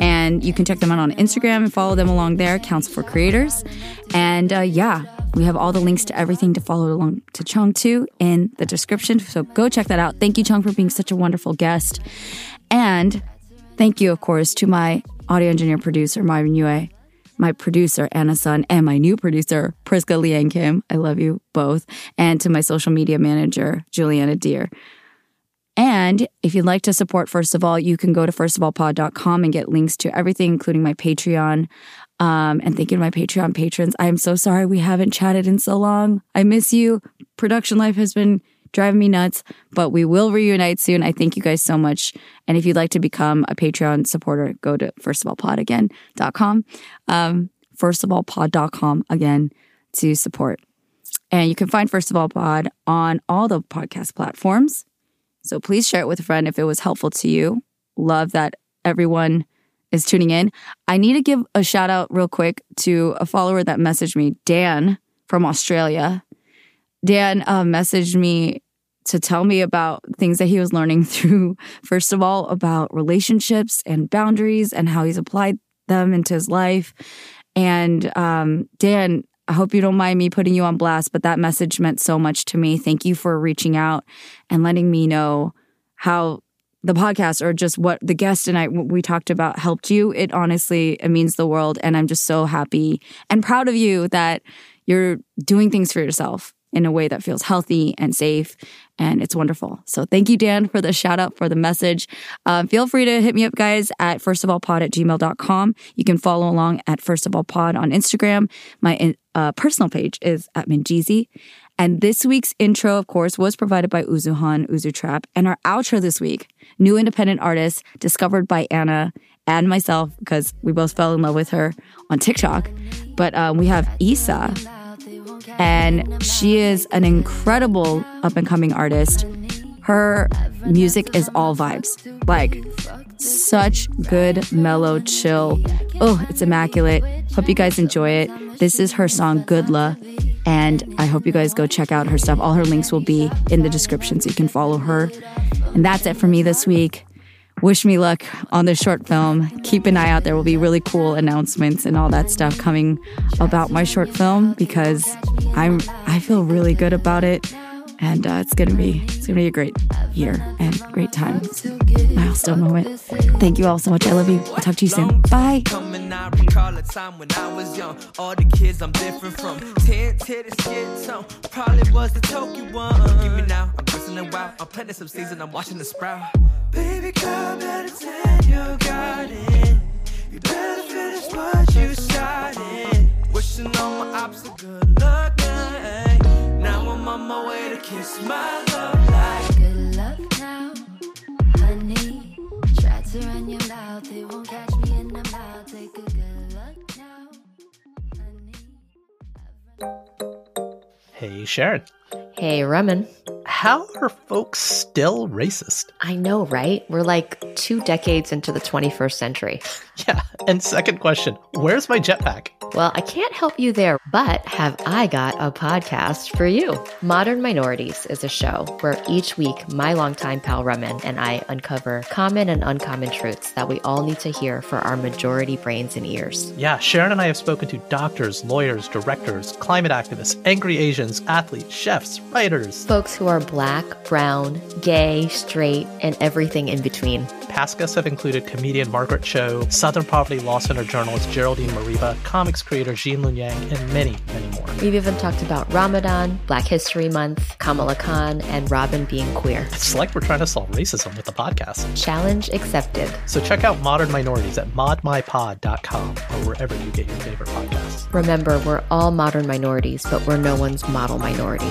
And you can check them out on Instagram and follow them along there, Counsel for Creators. And uh, yeah, we have all the links to everything to follow along to Chung too in the description. So go check that out. Thank you, Chung, for being such a wonderful guest. And thank you, of course, to my audio engineer producer, Marvin Yue, my producer, Anna Sun, and my new producer, Priska Liang Kim. I love you both. And to my social media manager, Juliana Deer. And if you'd like to support First of All, you can go to firstofallpod.com and get links to everything, including my Patreon. Um, and thank you to my Patreon patrons. I am so sorry we haven't chatted in so long. I miss you. Production life has been driving me nuts, but we will reunite soon. I thank you guys so much. And if you'd like to become a Patreon supporter, go to firstofallpod.again.com. Um, firstofallpod.com again to support. And you can find First of All Pod on all the podcast platforms. So please share it with a friend if it was helpful to you. Love that everyone is tuning in. I need to give a shout out real quick to a follower that messaged me, Dan from Australia. Dan uh, messaged me to tell me about things that he was learning (laughs) through, first of all, about relationships and boundaries and how he's applied them into his life. And um, Dan, I hope you don't mind me putting you on blast, but that message meant so much to me. Thank you for reaching out and letting me know how the podcast or just what the guest and I we talked about helped you. It honestly it means the world, and I'm just so happy and proud of you that you're doing things for yourself in a way that feels healthy and safe. And it's wonderful. So thank you, Dan, for the shout out, for the message. Uh, feel free to hit me up, guys, at firstofallpod at gmail.com. You can follow along at First of All Pod on Instagram. My uh, personal page is at Minjeezy. And this week's intro, of course, was provided by Uzuhan, Uzu Trap. And our outro this week, new independent artist discovered by Anna and myself because we both fell in love with her on TikTok. But um, we have Isa, and she is an incredible up and coming artist. Her music is all vibes, like such good, mellow, chill. Oh, it's immaculate. Hope you guys enjoy it. This is her song, Good La. And I hope you guys go check out her stuff. All her links will be in the description so you can follow her. And that's it for me this week. Wish me luck on this short film. Keep an eye out. There will be really cool announcements and all that stuff coming about my short film because I'm I feel really good about it and uh, it's gonna be it's gonna be a great year and great time. milestone moment. Thank you all so much. I love you. I'll talk to you soon. Bye. I recall a time when I was young. All the kids I'm different from. Ten titties, skin tone. Probably was the Tokyo one. Give me now. I'm wild. I'm planting some seeds and I'm watching the sprout. Baby better your garden. You better finish what you started. Wishing my good luck. Now I'm on my way to kiss my love like good luck now, honey. Try to run your mouth, it won't catch me in the mouth. Take a good luck now, honey. Hey, Sharon. Hey, Raman. How are folks still racist? I know, right? We're like two decades into the 21st century. (laughs) Yeah. And second question Where's my jetpack? Well, I can't help you there, but have I got a podcast for you? Modern Minorities is a show where each week my longtime pal Raman and I uncover common and uncommon truths that we all need to hear for our majority brains and ears. Yeah, Sharon and I have spoken to doctors, lawyers, directors, climate activists, angry Asians, athletes, chefs, writers. Folks who are black, brown, gay, straight, and everything in between. Past guests have included comedian Margaret Cho, Southern Poverty Law Center journalist Geraldine Moriba, comics creator Gene Luen Yang, and many, many more. We've even talked about Ramadan, Black History Month, Kamala Khan, and Robin being queer. It's like we're trying to solve racism with the podcast. Challenge accepted. So check out Modern Minorities at modmypod.com or wherever you get your favorite podcasts. Remember, we're all modern minorities, but we're no one's model minority.